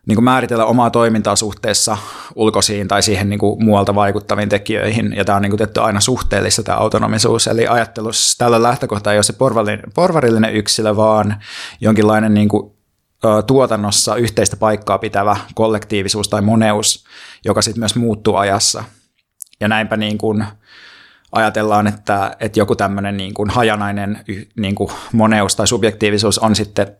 niin kuin määritellä omaa toimintaa suhteessa ulkoisiin tai siihen niin kuin muualta vaikuttaviin tekijöihin, ja tämä on niin kuin tehty aina suhteellista tämä autonomisuus, eli ajattelussa tällä lähtökohta ei ole se porvarillinen, porvarillinen yksilö, vaan jonkinlainen niin kuin, tuotannossa yhteistä paikkaa pitävä kollektiivisuus tai moneus, joka sitten myös muuttuu ajassa. Ja näinpä niin kuin ajatellaan, että, että joku tämmöinen niin kuin hajanainen niin kuin moneus tai subjektiivisuus on sitten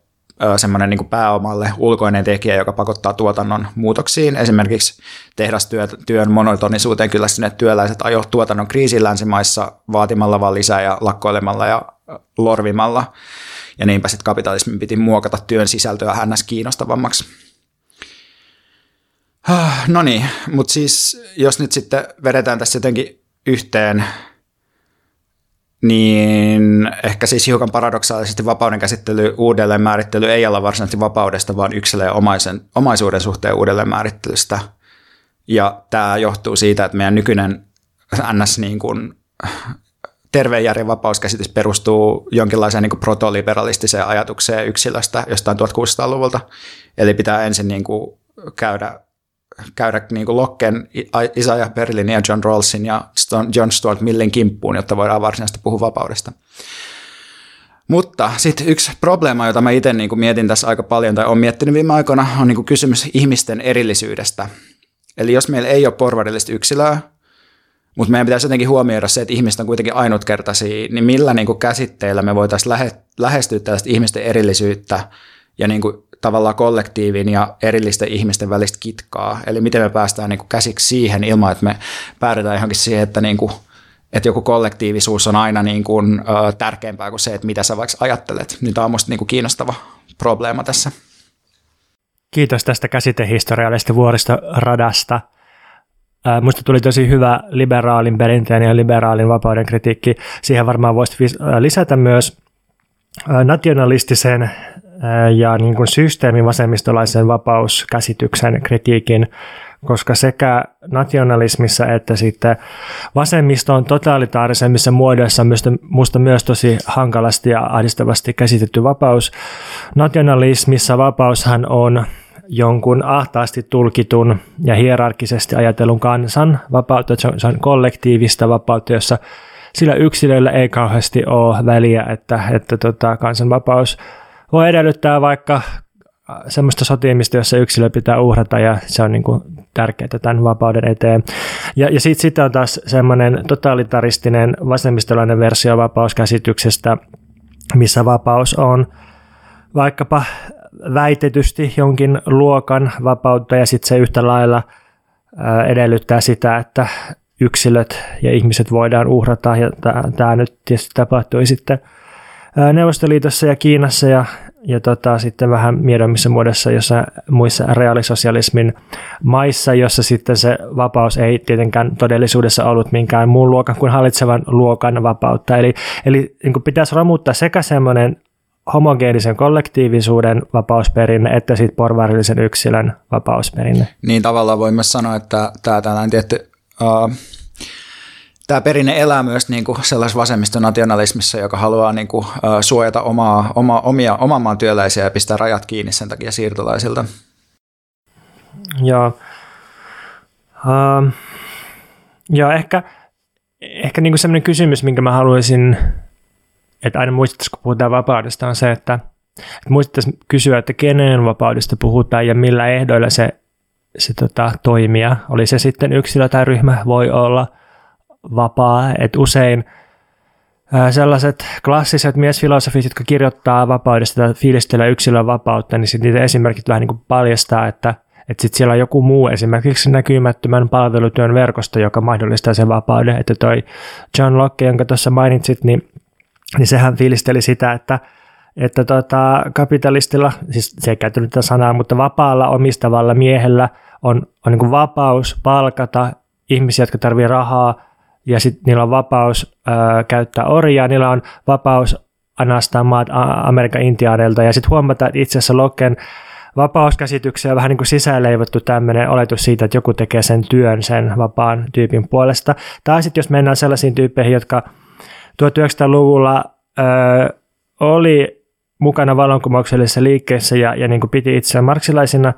semmoinen niin pääomalle ulkoinen tekijä, joka pakottaa tuotannon muutoksiin. Esimerkiksi tehdastyön monotonisuuteen kyllä sinne työläiset ajo tuotannon kriisin länsimaissa vaatimalla vaan lisää ja lakkoilemalla ja lorvimalla. Ja niinpä sitten kapitalismin piti muokata työn sisältöä hännäs kiinnostavammaksi. No niin, mutta siis jos nyt sitten vedetään tässä jotenkin yhteen niin ehkä siis hiukan paradoksaalisesti vapauden käsittely, uudelleen määrittely ei olla varsinaisesti vapaudesta, vaan yksilön ja omaisen, omaisuuden suhteen uudelleen määrittelystä. Ja tämä johtuu siitä, että meidän nykyinen ns. Niin kuin terveen järjen vapauskäsitys perustuu jonkinlaiseen niin protoliberalistiseen ajatukseen yksilöstä jostain 1600-luvulta. Eli pitää ensin niin kuin käydä käydä niin kuin Locken, Isaiah Berlinin ja John Rawlsin ja John Stuart Millin kimppuun, jotta voidaan varsinaisesti puhua vapaudesta. Mutta sitten yksi probleema, jota mä itse niin mietin tässä aika paljon tai olen miettinyt viime aikoina, on niin kysymys ihmisten erillisyydestä. Eli jos meillä ei ole porvarillista yksilöä, mutta meidän pitäisi jotenkin huomioida se, että ihmiset on kuitenkin ainutkertaisia, niin millä niin käsitteillä me voitaisiin lähestyä tällaista ihmisten erillisyyttä ja niin kuin tavallaan kollektiivin ja erillisten ihmisten välistä kitkaa. Eli miten me päästään niin kuin käsiksi siihen ilman, että me päädytään johonkin siihen, että, niin kuin, että joku kollektiivisuus on aina niin kuin, ö, tärkeämpää kuin se, että mitä sä vaikka ajattelet. Niin tämä on minusta niin kuin kiinnostava probleema tässä. Kiitos tästä käsitehistoriallisesta vuoristoradasta. Minusta tuli tosi hyvä liberaalin perinteen ja liberaalin vapauden kritiikki. Siihen varmaan voisi lisätä myös nationalistisen ja niin kuin systeemin vasemmistolaisen vapauskäsityksen kritiikin, koska sekä nationalismissa että sitten vasemmisto on totalitaarisemmissa muodoissa minusta myös tosi hankalasti ja ahdistavasti käsitetty vapaus. Nationalismissa vapaushan on jonkun ahtaasti tulkitun ja hierarkisesti ajatellun kansan vapautta, se on kollektiivista vapautta, jossa sillä yksilöllä ei kauheasti ole väliä, että, että tota, kansanvapaus voi edellyttää vaikka semmoista sotimista, jossa yksilö pitää uhrata ja se on niin kuin tärkeää tämän vapauden eteen. Ja, ja sitten sit on taas semmoinen totalitaristinen vasemmistolainen versio vapauskäsityksestä, missä vapaus on vaikkapa väitetysti jonkin luokan vapautta ja sitten se yhtä lailla edellyttää sitä, että yksilöt ja ihmiset voidaan uhrata ja tämä nyt tietysti tapahtui sitten Neuvostoliitossa ja Kiinassa ja, ja tota, sitten vähän miedommissa muodossa jossa muissa reaalisosialismin maissa, jossa sitten se vapaus ei tietenkään todellisuudessa ollut minkään muun luokan kuin hallitsevan luokan vapautta. Eli, eli niin pitäisi romuttaa sekä semmoinen homogeenisen kollektiivisuuden vapausperinne että sitten porvarillisen yksilön vapausperinne. Niin tavallaan voimme sanoa, että tämä tietty uh, tämä perinne elää myös niin kuin sellaisessa vasemmistonationalismissa, joka haluaa niin kuin, suojata omaa, oma, omia, oman maan työläisiä ja pistää rajat kiinni sen takia siirtolaisilta. Joo. Uh, joo, ehkä, ehkä niin kuin sellainen kysymys, minkä mä haluaisin, että aina muistettaisiin, kun puhutaan vapaudesta, on se, että Muistaisi kysyä, että kenen vapaudesta puhutaan ja millä ehdoilla se, se tota, toimia. Oli se sitten yksilö tai ryhmä, voi olla vapaa. Et usein sellaiset klassiset miesfilosofit, jotka kirjoittaa vapaudesta tai fiilistelee yksilön vapautta, niin sitten niitä esimerkit vähän niin kuin paljastaa, että, että sitten siellä on joku muu, esimerkiksi näkymättömän palvelutyön verkosto, joka mahdollistaa sen vapauden. Että toi John Locke, jonka tuossa mainitsit, niin, niin sehän fiilisteli sitä, että, että tota, kapitalistilla, siis se ei käyttänyt tätä sanaa, mutta vapaalla omistavalla miehellä on, on niin vapaus palkata ihmisiä, jotka tarvitsevat rahaa, ja sitten niillä on vapaus ää, käyttää orjaa, niillä on vapaus anastaa maat Amerikan intiaaneilta, ja sitten huomata, että itse asiassa Locken vapauskäsityksiä on vähän niin kuin sisäänleivottu tämmöinen oletus siitä, että joku tekee sen työn sen vapaan tyypin puolesta. Tai sitten jos mennään sellaisiin tyyppeihin, jotka 1900-luvulla ö, oli mukana vallankumouksellisessa liikkeessä ja, ja niin kuin piti itseään marksilaisina,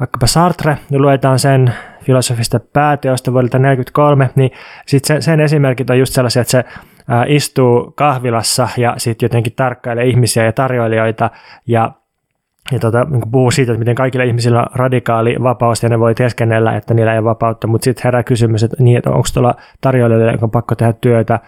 vaikkapa Sartre, ja luetaan sen filosofista pääteosta vuodelta 1943, niin sit sen, sen esimerkit on just sellaisia, että se istuu kahvilassa ja sitten jotenkin tarkkailee ihmisiä ja tarjoilijoita ja ja tota, niin puhuu siitä, että miten kaikilla ihmisillä on radikaali vapaus ja ne voi teeskennellä, että niillä ei ole vapautta, mutta sitten herää kysymys, että, niin, että onko tuolla tarjoilijoilla, joka on pakko tehdä työtä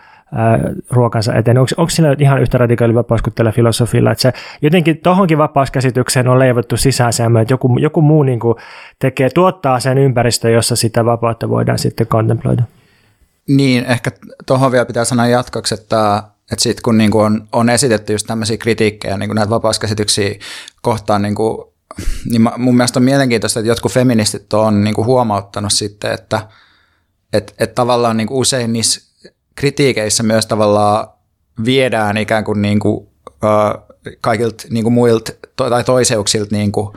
ruokansa eteen, onko, onko sillä ihan yhtä radikaali vapaus kuin tällä filosofilla, että se jotenkin tohonkin vapauskäsitykseen on leivottu sisään semmoinen, että joku, joku muu niin kuin tekee, tuottaa sen ympäristön, jossa sitä vapautta voidaan sitten kontemploida. Niin, ehkä tuohon vielä pitää sanoa jatkoksi, että että sitten kun niinku on, on esitetty just tämmöisiä kritiikkejä niinku näitä vapauskäsityksiä kohtaan, niinku, niin mun mielestä on mielenkiintoista, että jotkut feministit on niinku huomauttanut sitten, että et, et tavallaan niinku usein niissä kritiikeissä myös tavallaan viedään ikään kuin niinku, äh, kaikilta niinku muilta tai toiseuksilta niinku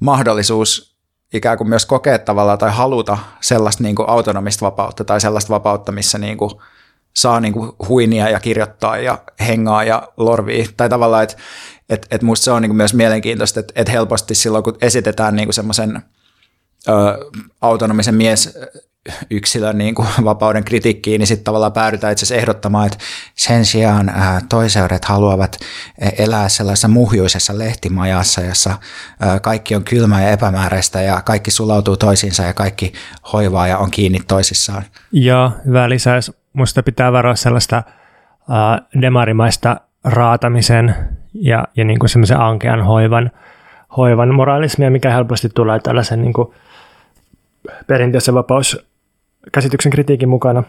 mahdollisuus ikään kuin myös kokea tavallaan tai haluta sellaista niinku autonomista vapautta tai sellaista vapautta, missä niinku, saa niin kuin huinia ja kirjoittaa ja hengaa ja lorvii. Tai tavallaan, että et, et musta se on niin kuin myös mielenkiintoista, että et helposti silloin, kun esitetään niin kuin semmoisen autonomisen mies yksilön niin kuin vapauden kritiikkiin, niin sitten tavallaan päädytään itse asiassa ehdottamaan, että sen sijaan ää, toiseudet haluavat elää sellaisessa muhjuisessa lehtimajassa, jossa ää, kaikki on kylmää ja epämääräistä ja kaikki sulautuu toisiinsa ja kaikki hoivaa ja on kiinni toisissaan. Ja hyvä lisäys musta pitää varoa sellaista uh, demarimaista raatamisen ja, ja niin kuin semmoisen ankean hoivan, hoivan moraalismia, mikä helposti tulee tällaisen niin kuin perinteisen vapauskäsityksen kritiikin mukana.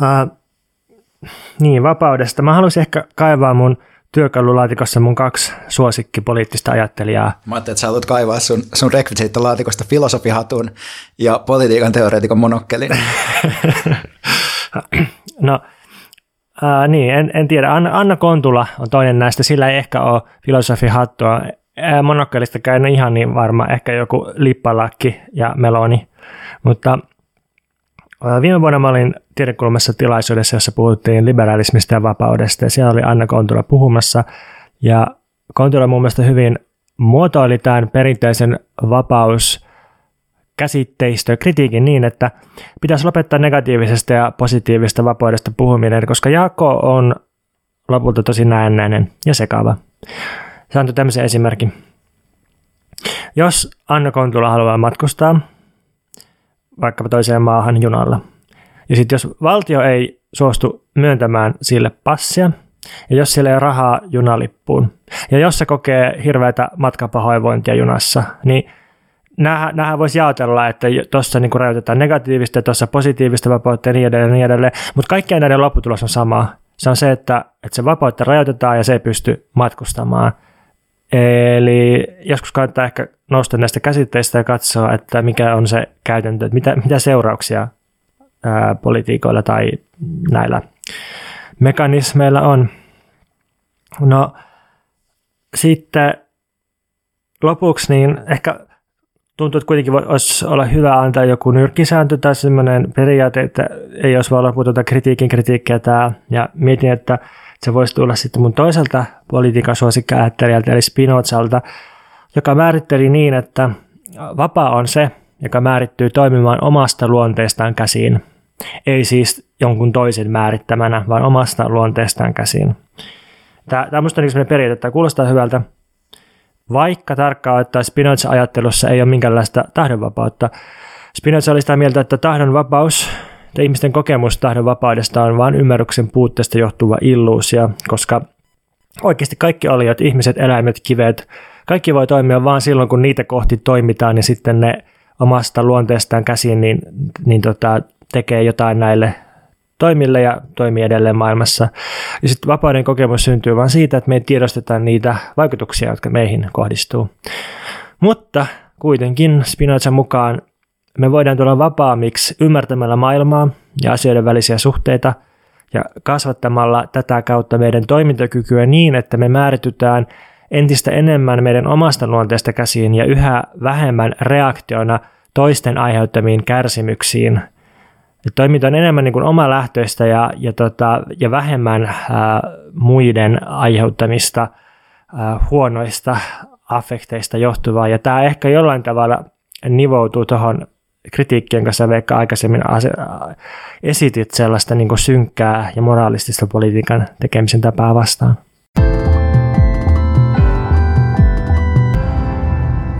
Uh, niin, vapaudesta. Mä haluaisin ehkä kaivaa mun työkalulaatikossa mun kaksi suosikkipoliittista ajattelijaa. Mä ajattelin, että sä haluat kaivaa sun, sun rekvisiittolaatikosta filosofihatun ja politiikan teoreetikon monokkelin. *laughs* no, ää, niin, en, en tiedä. Anna, Anna Kontula on toinen näistä. Sillä ei ehkä ole filosofihattua. Monokkelista käyn ihan niin varma. Ehkä joku lippalakki ja meloni. Mutta Viime vuonna mä olin tiedekulmassa tilaisuudessa, jossa puhuttiin liberalismista ja vapaudesta, ja siellä oli Anna Kontula puhumassa, ja Kontula mun mielestä hyvin muotoili tämän perinteisen vapaus käsitteistö kritiikin niin, että pitäisi lopettaa negatiivisesta ja positiivisesta vapaudesta puhuminen, koska jako on lopulta tosi näennäinen ja sekava. Se antoi tämmöisen esimerkin. Jos Anna Kontula haluaa matkustaa, vaikkapa toiseen maahan junalla. Ja sitten jos valtio ei suostu myöntämään sille passia, ja jos sillä ei ole rahaa junalippuun, ja jos se kokee hirveätä matkapahoinvointia junassa, niin nämähän voisi jaotella, että tuossa niin rajoitetaan negatiivista ja tuossa positiivista vapautta ja niin edelleen, ja niin edelleen. mutta kaikkien näiden lopputulos on sama. Se on se, että, että se vapautta rajoitetaan ja se ei pysty matkustamaan. Eli joskus kannattaa ehkä nousta näistä käsitteistä ja katsoa, että mikä on se käytäntö, että mitä, mitä seurauksia ää, politiikoilla tai näillä mekanismeilla on. No sitten lopuksi niin ehkä tuntuu, että kuitenkin voisi olla hyvä antaa joku nyrkkisääntö tai sellainen periaate, että ei olisi vaan loputonta kritiikin kritiikkiä tämä. Ja mietin, että se voisi tulla sitten mun toiselta politiikan suosikkäättelijältä, eli Spinozalta, joka määritteli niin, että vapaa on se, joka määrittyy toimimaan omasta luonteestaan käsiin. Ei siis jonkun toisen määrittämänä, vaan omasta luonteestaan käsiin. Tämä, tämä on minusta niin periaate, että kuulostaa hyvältä, vaikka tarkkaan ottaen Spinoza-ajattelussa ei ole minkäänlaista tahdonvapautta. Spinoza oli sitä mieltä, että tahdonvapaus ja ihmisten kokemus tahdonvapaudesta on vain ymmärryksen puutteesta johtuva illuusia, koska oikeasti kaikki oliot, ihmiset, eläimet, kivet, kaikki voi toimia vain silloin, kun niitä kohti toimitaan ja sitten ne omasta luonteestaan käsin niin, niin tota, tekee jotain näille toimille ja toimii edelleen maailmassa. Ja sitten vapauden kokemus syntyy vain siitä, että me tiedostetaan niitä vaikutuksia, jotka meihin kohdistuu. Mutta kuitenkin Spinoza mukaan me voidaan tulla vapaammiksi ymmärtämällä maailmaa ja asioiden välisiä suhteita ja kasvattamalla tätä kautta meidän toimintakykyä niin, että me määritytään entistä enemmän meidän omasta luonteesta käsiin ja yhä vähemmän reaktiona toisten aiheuttamiin kärsimyksiin – että toiminta on enemmän niin kuin lähtöistä ja, ja, tota, ja vähemmän ää, muiden aiheuttamista ää, huonoista affekteista johtuvaa. Ja tämä ehkä jollain tavalla nivoutuu tuohon kritiikkien kanssa, vaikka aikaisemmin esitit sellaista niin synkkää ja moraalistista politiikan tekemisen tapaa vastaan.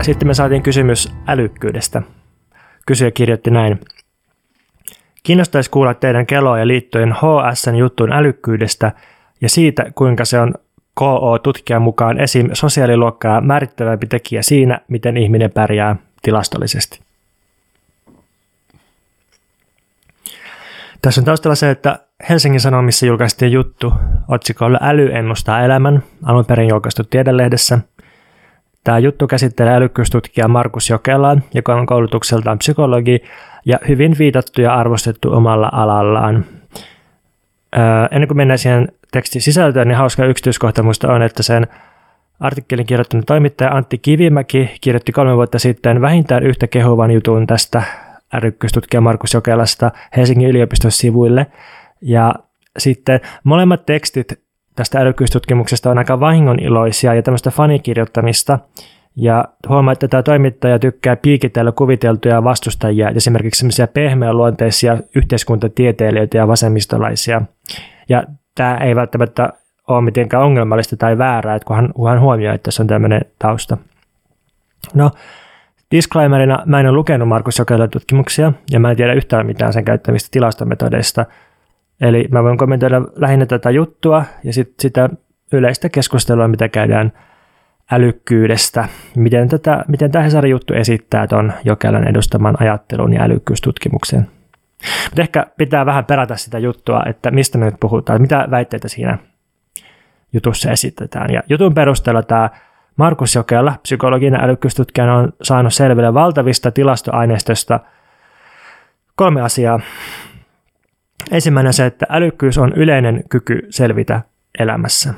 Sitten me saatiin kysymys älykkyydestä. Kysyjä kirjoitti näin. Kiinnostaisi kuulla teidän keloa ja liittojen HSN juttuun älykkyydestä ja siitä, kuinka se on KO-tutkijan mukaan esim. sosiaaliluokkaa määrittävämpi tekijä siinä, miten ihminen pärjää tilastollisesti. Tässä on taustalla se, että Helsingin Sanomissa julkaistiin juttu otsikolla Äly ennustaa elämän, alun perin julkaistu tiedelehdessä. Tämä juttu käsittelee älykkyystutkija Markus Jokelaan, joka on koulutukseltaan psykologi ja hyvin viitattu ja arvostettu omalla alallaan. Öö, ennen kuin mennään siihen tekstin sisältöön, niin hauska yksityiskohta musta on, että sen artikkelin kirjoittanut toimittaja Antti Kivimäki kirjoitti kolme vuotta sitten vähintään yhtä kehuvan jutun tästä älykkyystutkija Markus Jokelasta Helsingin yliopiston sivuille. Ja sitten molemmat tekstit tästä älykkyystutkimuksesta on aika vahingoniloisia ja tämmöistä fanikirjoittamista – ja huomaa, että tämä toimittaja tykkää piikitellä kuviteltuja vastustajia, esimerkiksi semmoisia pehmeäluonteisia yhteiskuntatieteilijöitä ja vasemmistolaisia. Ja tämä ei välttämättä ole mitenkään ongelmallista tai väärää, että kunhan, kunhan huomioi, että se on tämmöinen tausta. No, disclaimerina mä en ole lukenut Markus Jokelan tutkimuksia, ja mä en tiedä yhtään mitään sen käyttämistä tilastometodeista. Eli mä voin kommentoida lähinnä tätä juttua ja sit sitä yleistä keskustelua, mitä käydään – älykkyydestä, miten, tätä, miten tämä Hesarin juttu esittää tuon Jokelan edustaman ajattelun ja älykkyystutkimuksen. Mutta ehkä pitää vähän perätä sitä juttua, että mistä me nyt puhutaan, mitä väitteitä siinä jutussa esitetään. Ja jutun perusteella tämä Markus Jokela, psykologinen älykkyystutkija, on saanut selville valtavista tilastoaineistosta kolme asiaa. Ensimmäinen se, että älykkyys on yleinen kyky selvitä elämässä.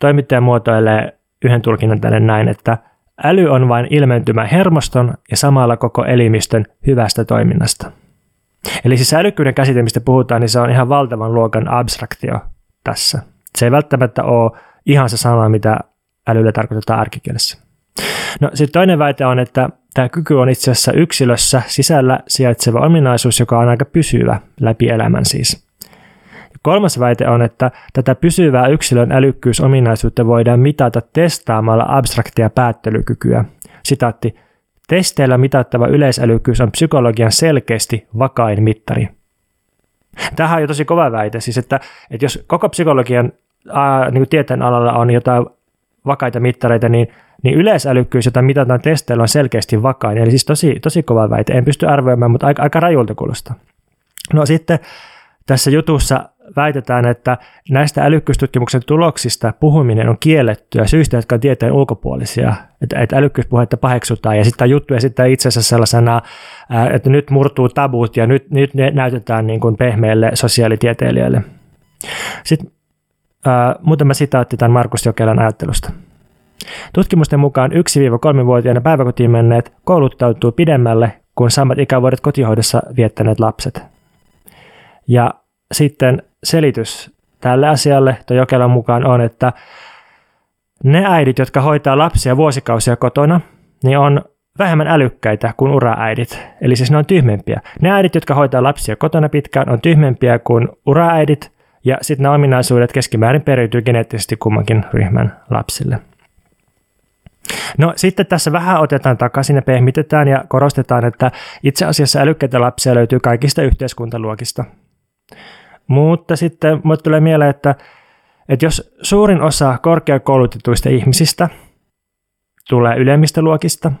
Toimittaja muotoilee yhden tulkinnan tänne näin, että äly on vain ilmentymä hermoston ja samalla koko elimistön hyvästä toiminnasta. Eli siis älykkyyden käsite, mistä puhutaan, niin se on ihan valtavan luokan abstraktio tässä. Se ei välttämättä ole ihan se sama, mitä älyllä tarkoitetaan arkikielessä. No sitten toinen väite on, että tämä kyky on itse asiassa yksilössä sisällä sijaitseva ominaisuus, joka on aika pysyvä läpi elämän siis. Kolmas väite on, että tätä pysyvää yksilön älykkyysominaisuutta voidaan mitata testaamalla abstraktia päättelykykyä. Sitaatti, testeillä mitattava yleisälykkyys on psykologian selkeästi vakain mittari. Tähän on jo tosi kova väite, siis että, että jos koko psykologian ää, niin tieteen alalla on jotain vakaita mittareita, niin, niin yleisälykkyys, jota mitataan testeillä, on selkeästi vakain. Eli siis tosi, tosi kova väite. En pysty arvioimaan, mutta aika, aika rajulta kuulostaa. No sitten tässä jutussa väitetään, että näistä älykkyystutkimuksen tuloksista puhuminen on kiellettyä syistä, jotka on tieteen ulkopuolisia. Että, että älykkyyspuhetta paheksutaan ja sitten juttu esittää itse asiassa sellaisena, että nyt murtuu tabut ja nyt, nyt ne näytetään niin kuin pehmeille sosiaalitieteilijöille. Sitten ää, muutama sitaatti tämän Markus Jokelan ajattelusta. Tutkimusten mukaan 1-3-vuotiaana päiväkotiin menneet kouluttautuu pidemmälle kuin samat ikävuodet kotihoidossa viettäneet lapset. Ja sitten selitys tälle asialle tuon Jokelan mukaan on, että ne äidit, jotka hoitaa lapsia vuosikausia kotona, niin on vähemmän älykkäitä kuin uraäidit. Eli siis ne on tyhmempiä. Ne äidit, jotka hoitaa lapsia kotona pitkään, on tyhmempiä kuin uraäidit, ja sitten nämä ominaisuudet keskimäärin periytyy geneettisesti kummankin ryhmän lapsille. No sitten tässä vähän otetaan takaisin ja pehmitetään ja korostetaan, että itse asiassa älykkäitä lapsia löytyy kaikista yhteiskuntaluokista. Mutta sitten mulle tulee mieleen, että, että jos suurin osa korkeakoulutetuista ihmisistä tulee ylemmistä luokista,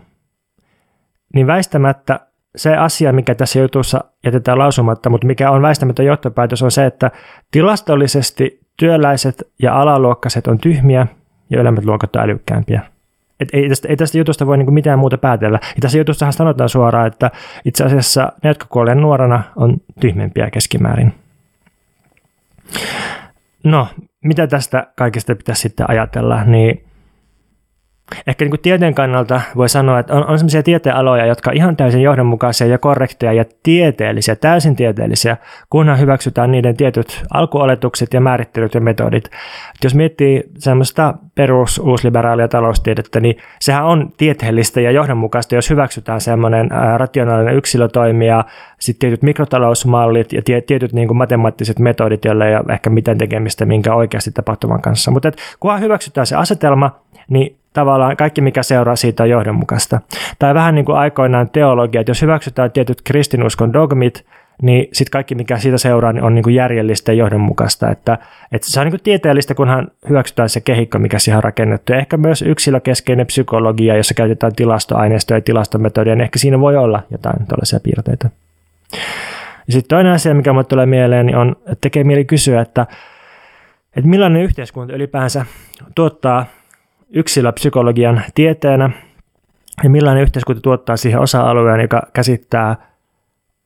niin väistämättä se asia, mikä tässä jutussa jätetään lausumatta, mutta mikä on väistämättä johtopäätös, on se, että tilastollisesti työläiset ja alaluokkaiset on tyhmiä ja ylemmät luokat on älykkäämpiä. Et ei, tästä, ei tästä jutusta voi niinku mitään muuta päätellä. Ja tässä jutussahan sanotaan suoraan, että itse asiassa ne, jotka kuolee nuorana, on tyhmempiä keskimäärin. No, mitä tästä kaikesta pitäisi sitten ajatella, niin Ehkä niin kuin tieteen kannalta voi sanoa, että on, on sellaisia tieteenaloja, jotka ihan täysin johdonmukaisia ja korrekteja ja tieteellisiä, täysin tieteellisiä, kunhan hyväksytään niiden tietyt alkuoletukset ja määrittelyt ja metodit. Et jos miettii semmoista perus uusliberaalia taloustiedettä, niin sehän on tieteellistä ja johdonmukaista, jos hyväksytään semmoinen rationaalinen yksilötoimija, sitten tietyt mikrotalousmallit ja tietyt niin kuin matemaattiset metodit, joilla ei ole ehkä mitään tekemistä minkä oikeasti tapahtuman kanssa. Mutta kunhan hyväksytään se asetelma, niin tavallaan kaikki, mikä seuraa siitä on johdonmukaista. Tai vähän niin kuin aikoinaan teologia, että jos hyväksytään tietyt kristinuskon dogmit, niin sitten kaikki, mikä siitä seuraa, niin on niin kuin järjellistä ja johdonmukaista. Että, että se on niin kuin tieteellistä, kunhan hyväksytään se kehikko, mikä siihen on rakennettu. Ja ehkä myös yksilökeskeinen psykologia, jossa käytetään tilastoaineistoja ja tilastometodia, niin ehkä siinä voi olla jotain tällaisia piirteitä. Sitten toinen asia, mikä minulle tulee mieleen, niin on, että tekee mieli kysyä, että, että millainen yhteiskunta ylipäänsä tuottaa yksilöpsykologian tieteenä ja millainen yhteiskunta tuottaa siihen osa-alueen, joka käsittää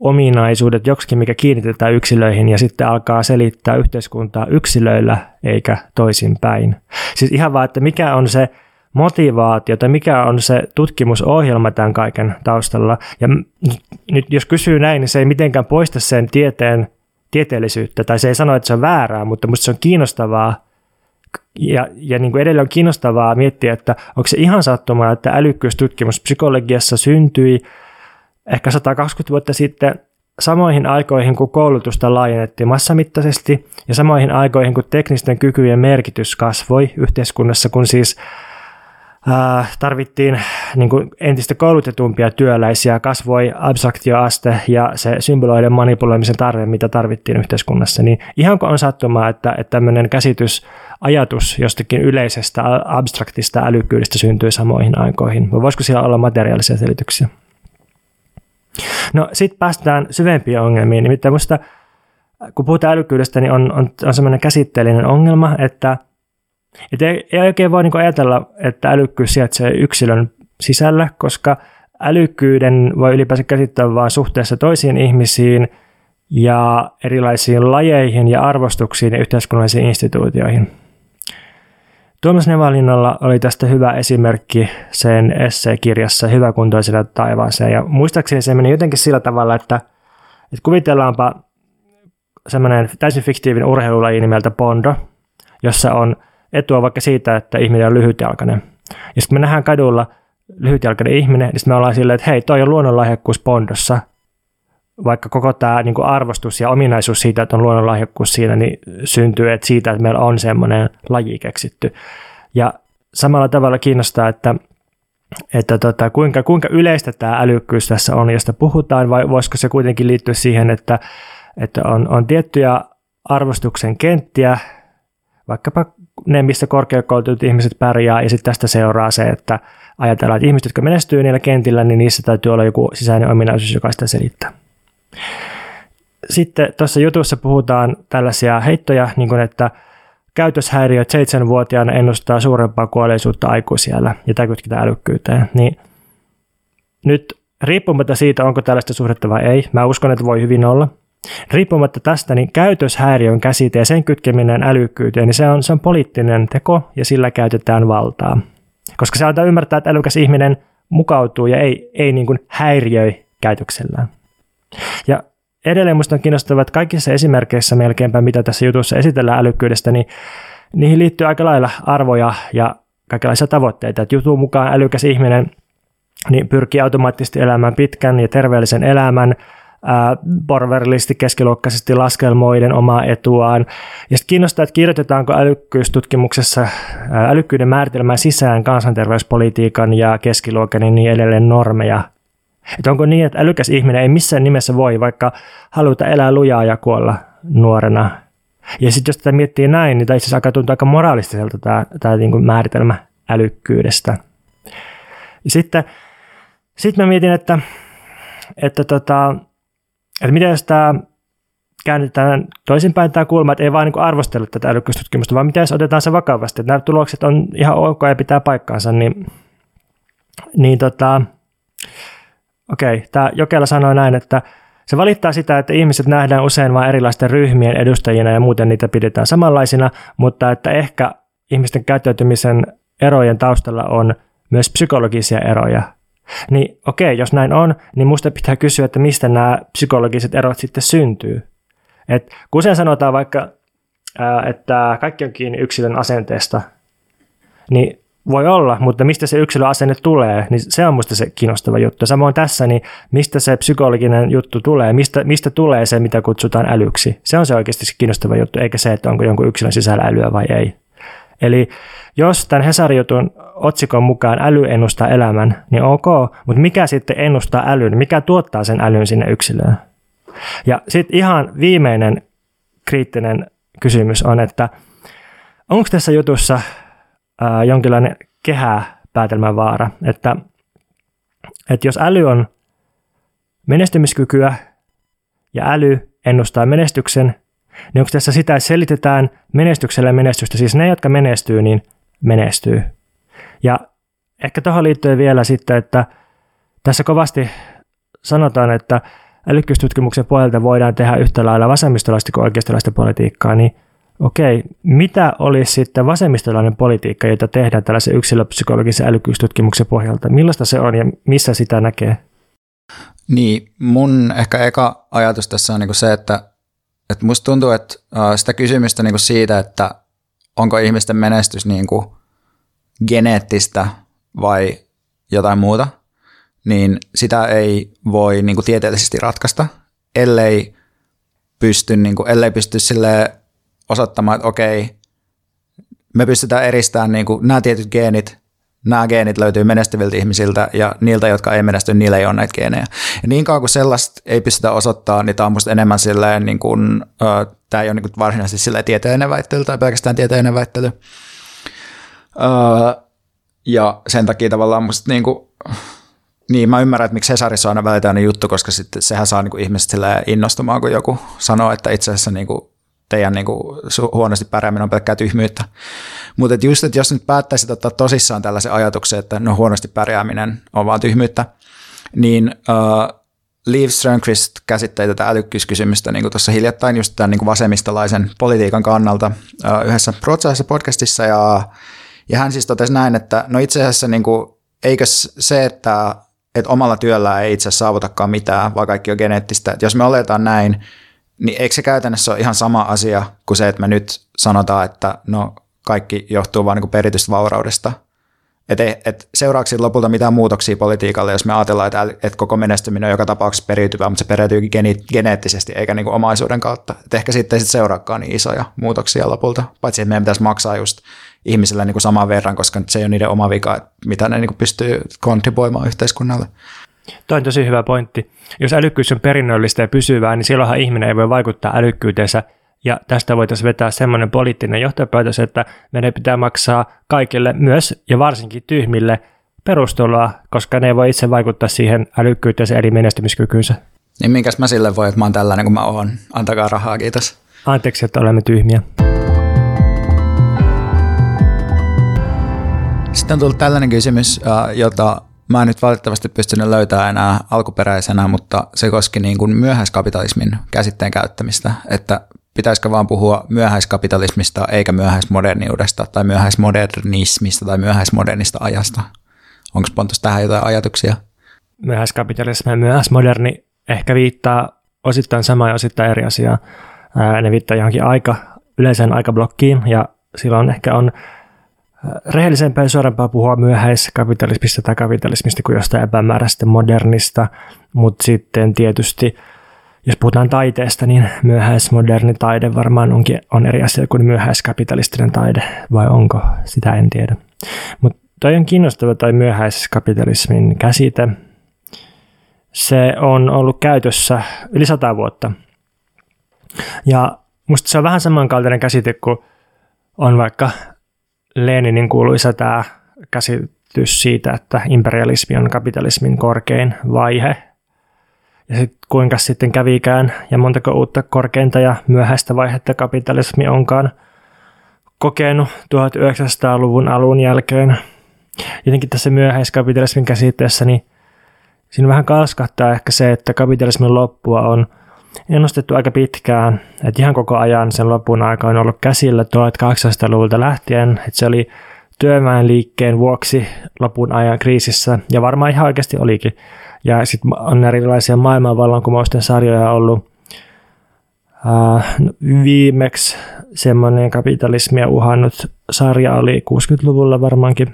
ominaisuudet joksikin, mikä kiinnitetään yksilöihin ja sitten alkaa selittää yhteiskuntaa yksilöillä eikä toisinpäin. Siis ihan vaan, että mikä on se motivaatio tai mikä on se tutkimusohjelma tämän kaiken taustalla. Ja nyt jos kysyy näin, niin se ei mitenkään poista sen tieteen tieteellisyyttä, tai se ei sano, että se on väärää, mutta minusta se on kiinnostavaa ja, ja niin kuin edelleen on kiinnostavaa miettiä, että onko se ihan sattumaa, että älykkyystutkimus psykologiassa syntyi ehkä 120 vuotta sitten samoihin aikoihin, kun koulutusta laajennettiin massamittaisesti ja samoihin aikoihin, kun teknisten kykyjen merkitys kasvoi yhteiskunnassa, kun siis äh, tarvittiin niin kuin entistä koulutetumpia työläisiä, kasvoi abstraktioaste ja se symboloiden manipuloimisen tarve, mitä tarvittiin yhteiskunnassa, niin ihanko on sattumaa, että, että tämmöinen käsitys ajatus jostakin yleisestä abstraktista älykkyydestä syntyi samoihin aikoihin? Vai voisiko siellä olla materiaalisia selityksiä? No sitten päästään syvempiin ongelmiin. Nimittäin minusta, kun puhutaan älykkyydestä, niin on, on, on sellainen käsitteellinen ongelma, että, että ei, ei oikein voi niin ajatella, että älykkyys sijaitsee yksilön sisällä, koska älykkyyden voi ylipäänsä käsittää vain suhteessa toisiin ihmisiin ja erilaisiin lajeihin ja arvostuksiin ja yhteiskunnallisiin instituutioihin. Tuomas Nevalinnalla oli tästä hyvä esimerkki sen esseekirjassa Hyväkuntoiselle taivaaseen. Ja muistaakseni se meni jotenkin sillä tavalla, että, että kuvitellaanpa semmoinen täysin fiktiivinen urheilulaji nimeltä Pondo, jossa on etua vaikka siitä, että ihminen on lyhytjalkainen. Ja sitten me nähdään kadulla lyhytjalkainen ihminen, niin me ollaan silleen, että hei, toi on luonnonlahjakkuus Pondossa, vaikka koko tämä niin kuin arvostus ja ominaisuus siitä, että on luonnonlahjakkuus siinä, niin syntyy että siitä, että meillä on semmoinen laji keksitty. Ja samalla tavalla kiinnostaa, että, että tota, kuinka, kuinka yleistä tämä älykkyys tässä on, josta puhutaan, vai voisiko se kuitenkin liittyä siihen, että, että on, on tiettyjä arvostuksen kenttiä, vaikkapa ne, missä korkeakoulutut ihmiset pärjää, ja sitten tästä seuraa se, että ajatellaan, että ihmiset, jotka menestyy niillä kentillä, niin niissä täytyy olla joku sisäinen ominaisuus, joka sitä selittää. Sitten tuossa jutussa puhutaan tällaisia heittoja, niin kuin että käytöshäiriöt seitsemänvuotiaana ennustaa suurempaa kuolleisuutta aikuisiellä, ja tämä kytketään älykkyyteen. Niin nyt riippumatta siitä, onko tällaista suhdetta vai ei, mä uskon, että voi hyvin olla. Riippumatta tästä, niin käytöshäiriön käsite ja sen kytkeminen älykkyyteen, niin se on, se on poliittinen teko ja sillä käytetään valtaa. Koska se antaa ymmärtää, että älykäs ihminen mukautuu ja ei, ei niin kuin häiriöi käytöksellään. Ja edelleen minusta on kiinnostavaa, että kaikissa esimerkkeissä melkeinpä, mitä tässä jutussa esitellään älykkyydestä, niin niihin liittyy aika lailla arvoja ja kaikenlaisia tavoitteita. Että jutun mukaan älykäs ihminen niin pyrkii automaattisesti elämään pitkän ja terveellisen elämän, porverillisesti keskiluokkaisesti laskelmoiden omaa etuaan. Ja sitten kiinnostaa, että kirjoitetaanko älykkyystutkimuksessa älykkyyden määritelmää sisään kansanterveyspolitiikan ja keskiluokan ja niin edelleen normeja. Että onko niin, että älykäs ihminen ei missään nimessä voi vaikka haluta elää lujaa ja kuolla nuorena. Ja sitten jos tätä miettii näin, niin tämä itse asiassa alkaa tuntua aika moraalistiselta tämä, tämä niin kuin määritelmä älykkyydestä. Ja sitten sitten mä mietin, että, että, tota, että miten jos tämä käännetään toisinpäin tämä kulma, että ei vaan niin arvostella tätä älykkyystutkimusta, vaan miten jos otetaan se vakavasti, että nämä tulokset on ihan ok ja pitää paikkaansa, niin, niin tota, okei, okay, tämä Jokela sanoi näin, että se valittaa sitä, että ihmiset nähdään usein vain erilaisten ryhmien edustajina ja muuten niitä pidetään samanlaisina, mutta että ehkä ihmisten käyttäytymisen erojen taustalla on myös psykologisia eroja. Niin okei, jos näin on, niin musta pitää kysyä, että mistä nämä psykologiset erot sitten syntyy. Et kun usein sanotaan vaikka, että kaikki on kiinni yksilön asenteesta, niin voi olla, mutta mistä se yksilön asenne tulee, niin se on musta se kiinnostava juttu. Samoin tässä, niin mistä se psykologinen juttu tulee, mistä, mistä tulee se, mitä kutsutaan älyksi. Se on se oikeasti se kiinnostava juttu, eikä se, että onko jonkun yksilön sisällä älyä vai ei. Eli jos tämän Hesari-jutun otsikon mukaan äly ennustaa elämän, niin ok, mutta mikä sitten ennustaa älyn, mikä tuottaa sen älyn sinne yksilöön? Ja sitten ihan viimeinen kriittinen kysymys on, että onko tässä jutussa ää, jonkinlainen kehäpäätelmän vaara, että, että jos äly on menestymiskykyä ja äly ennustaa menestyksen, niin onko tässä sitä, että selitetään menestyksellä menestystä, siis ne, jotka menestyy, niin menestyy. Ja ehkä tuohon liittyen vielä sitten, että tässä kovasti sanotaan, että älykkyystutkimuksen puolelta voidaan tehdä yhtä lailla vasemmistolaista kuin oikeistolaista politiikkaa, niin okei, mitä olisi sitten vasemmistolainen politiikka, jota tehdään tällaisen yksilöpsykologisen älykkyystutkimuksen pohjalta? Millaista se on ja missä sitä näkee? Niin, mun ehkä eka ajatus tässä on niin se, että et musta tuntuu, että sitä kysymystä niinku siitä, että onko ihmisten menestys niinku geneettistä vai jotain muuta, niin sitä ei voi niinku tieteellisesti ratkaista, ellei pysty, niinku, ellei pysty sille osoittamaan, että okei, me pystytään eristämään niinku nämä tietyt geenit nämä geenit löytyy menestyviltä ihmisiltä ja niiltä, jotka ei menesty, niillä ei ole näitä geenejä. Ja niin kauan kuin sellaista ei pystytä osoittaa, niin tämä on musta enemmän silleen, niin kuin, äh, tämä ei ole niin varsinaisesti silleen tieteellinen väittely tai pelkästään tieteellinen väittely. Äh, ja sen takia tavallaan musta niin kuin, niin, mä ymmärrän, että miksi Hesarissa on aina välitäinen juttu, koska sitten sehän saa niin kuin ihmiset innostumaan, kun joku sanoo, että itse asiassa niin kuin teidän niin kuin, huonosti pärjääminen on pelkkää tyhmyyttä. Mutta just, että jos nyt päättäisit ottaa tosissaan tällaisen ajatuksen, että no huonosti pärjääminen on vaan tyhmyyttä, niin uh, Liv Strömqvist käsitteli tätä älykkyyskysymystä niin tuossa hiljattain just tämän niin vasemmistolaisen politiikan kannalta uh, yhdessä ruotsalaisessa podcastissa ja, ja hän siis totesi näin, että no itse asiassa niin kuin, eikö se, että, että omalla työllä ei itse saavutakaan mitään, vaan kaikki on geneettistä, että jos me oletaan näin, niin eikö se käytännössä ole ihan sama asia kuin se, että me nyt sanotaan, että no kaikki johtuu vain niin peritystä vauraudesta. Että et seuraako siitä lopulta mitään muutoksia politiikalle, jos me ajatellaan, että, että koko menestyminen on joka tapauksessa periytyvää, mutta se periytyy gene, geneettisesti eikä niin kuin omaisuuden kautta. Et ehkä sitten ei sit seuraakaan niin isoja muutoksia lopulta, paitsi että meidän pitäisi maksaa just ihmisille niin kuin saman verran, koska se ei ole niiden oma vika, että mitä ne niin pystyy kontribuoimaan yhteiskunnalle. Toi on tosi hyvä pointti. Jos älykkyys on perinnöllistä ja pysyvää, niin silloinhan ihminen ei voi vaikuttaa älykkyyteensä. Ja tästä voitaisiin vetää semmoinen poliittinen johtopäätös, että meidän pitää maksaa kaikille, myös ja varsinkin tyhmille, perustuloa, koska ne ei voi itse vaikuttaa siihen älykkyyteensä eli menestymiskykyynsä. Niin minkäs mä sille voi, että mä oon tällainen kuin mä oon. Antakaa rahaa, kiitos. Anteeksi, että olemme tyhmiä. Sitten on tullut tällainen kysymys, äh, jota Mä en nyt valitettavasti pystynyt löytämään enää alkuperäisenä, mutta se koski niin kuin myöhäiskapitalismin käsitteen käyttämistä, että pitäisikö vaan puhua myöhäiskapitalismista eikä myöhäismoderniudesta tai myöhäismodernismista tai myöhäismodernista ajasta. Onko Pontus tähän jotain ajatuksia? Myöhäiskapitalismi ja myöhäismoderni ehkä viittaa osittain samaa ja osittain eri asiaa. Ne viittaa johonkin aika, yleiseen aikablokkiin ja silloin ehkä on rehellisempää ja suorempaa puhua myöhäiskapitalismista tai kapitalismista kuin jostain epämääräistä modernista, mutta sitten tietysti jos puhutaan taiteesta, niin myöhäismoderni taide varmaan onkin, on eri asia kuin myöhäiskapitalistinen taide, vai onko? Sitä en tiedä. Mutta toi on kiinnostava toi myöhäiskapitalismin käsite. Se on ollut käytössä yli sata vuotta. Ja musta se on vähän samankaltainen käsite kuin on vaikka Leninin kuuluisa tämä käsitys siitä, että imperialismi on kapitalismin korkein vaihe. Ja sitten kuinka sitten kävikään ja montako uutta korkeinta ja myöhäistä vaihetta kapitalismi onkaan kokenut 1900-luvun alun jälkeen. Jotenkin tässä myöhäiskapitalismin käsitteessä, niin siinä vähän kalskahtaa ehkä se, että kapitalismin loppua on ennustettu aika pitkään, että ihan koko ajan sen lopun aika on ollut käsillä 1800-luvulta lähtien, että se oli työväenliikkeen vuoksi lopun ajan kriisissä, ja varmaan ihan oikeasti olikin. Ja sitten on erilaisia maailmanvallankumousten sarjoja ollut. Uh, viimeksi semmoinen kapitalismia uhannut sarja oli 60-luvulla varmaankin,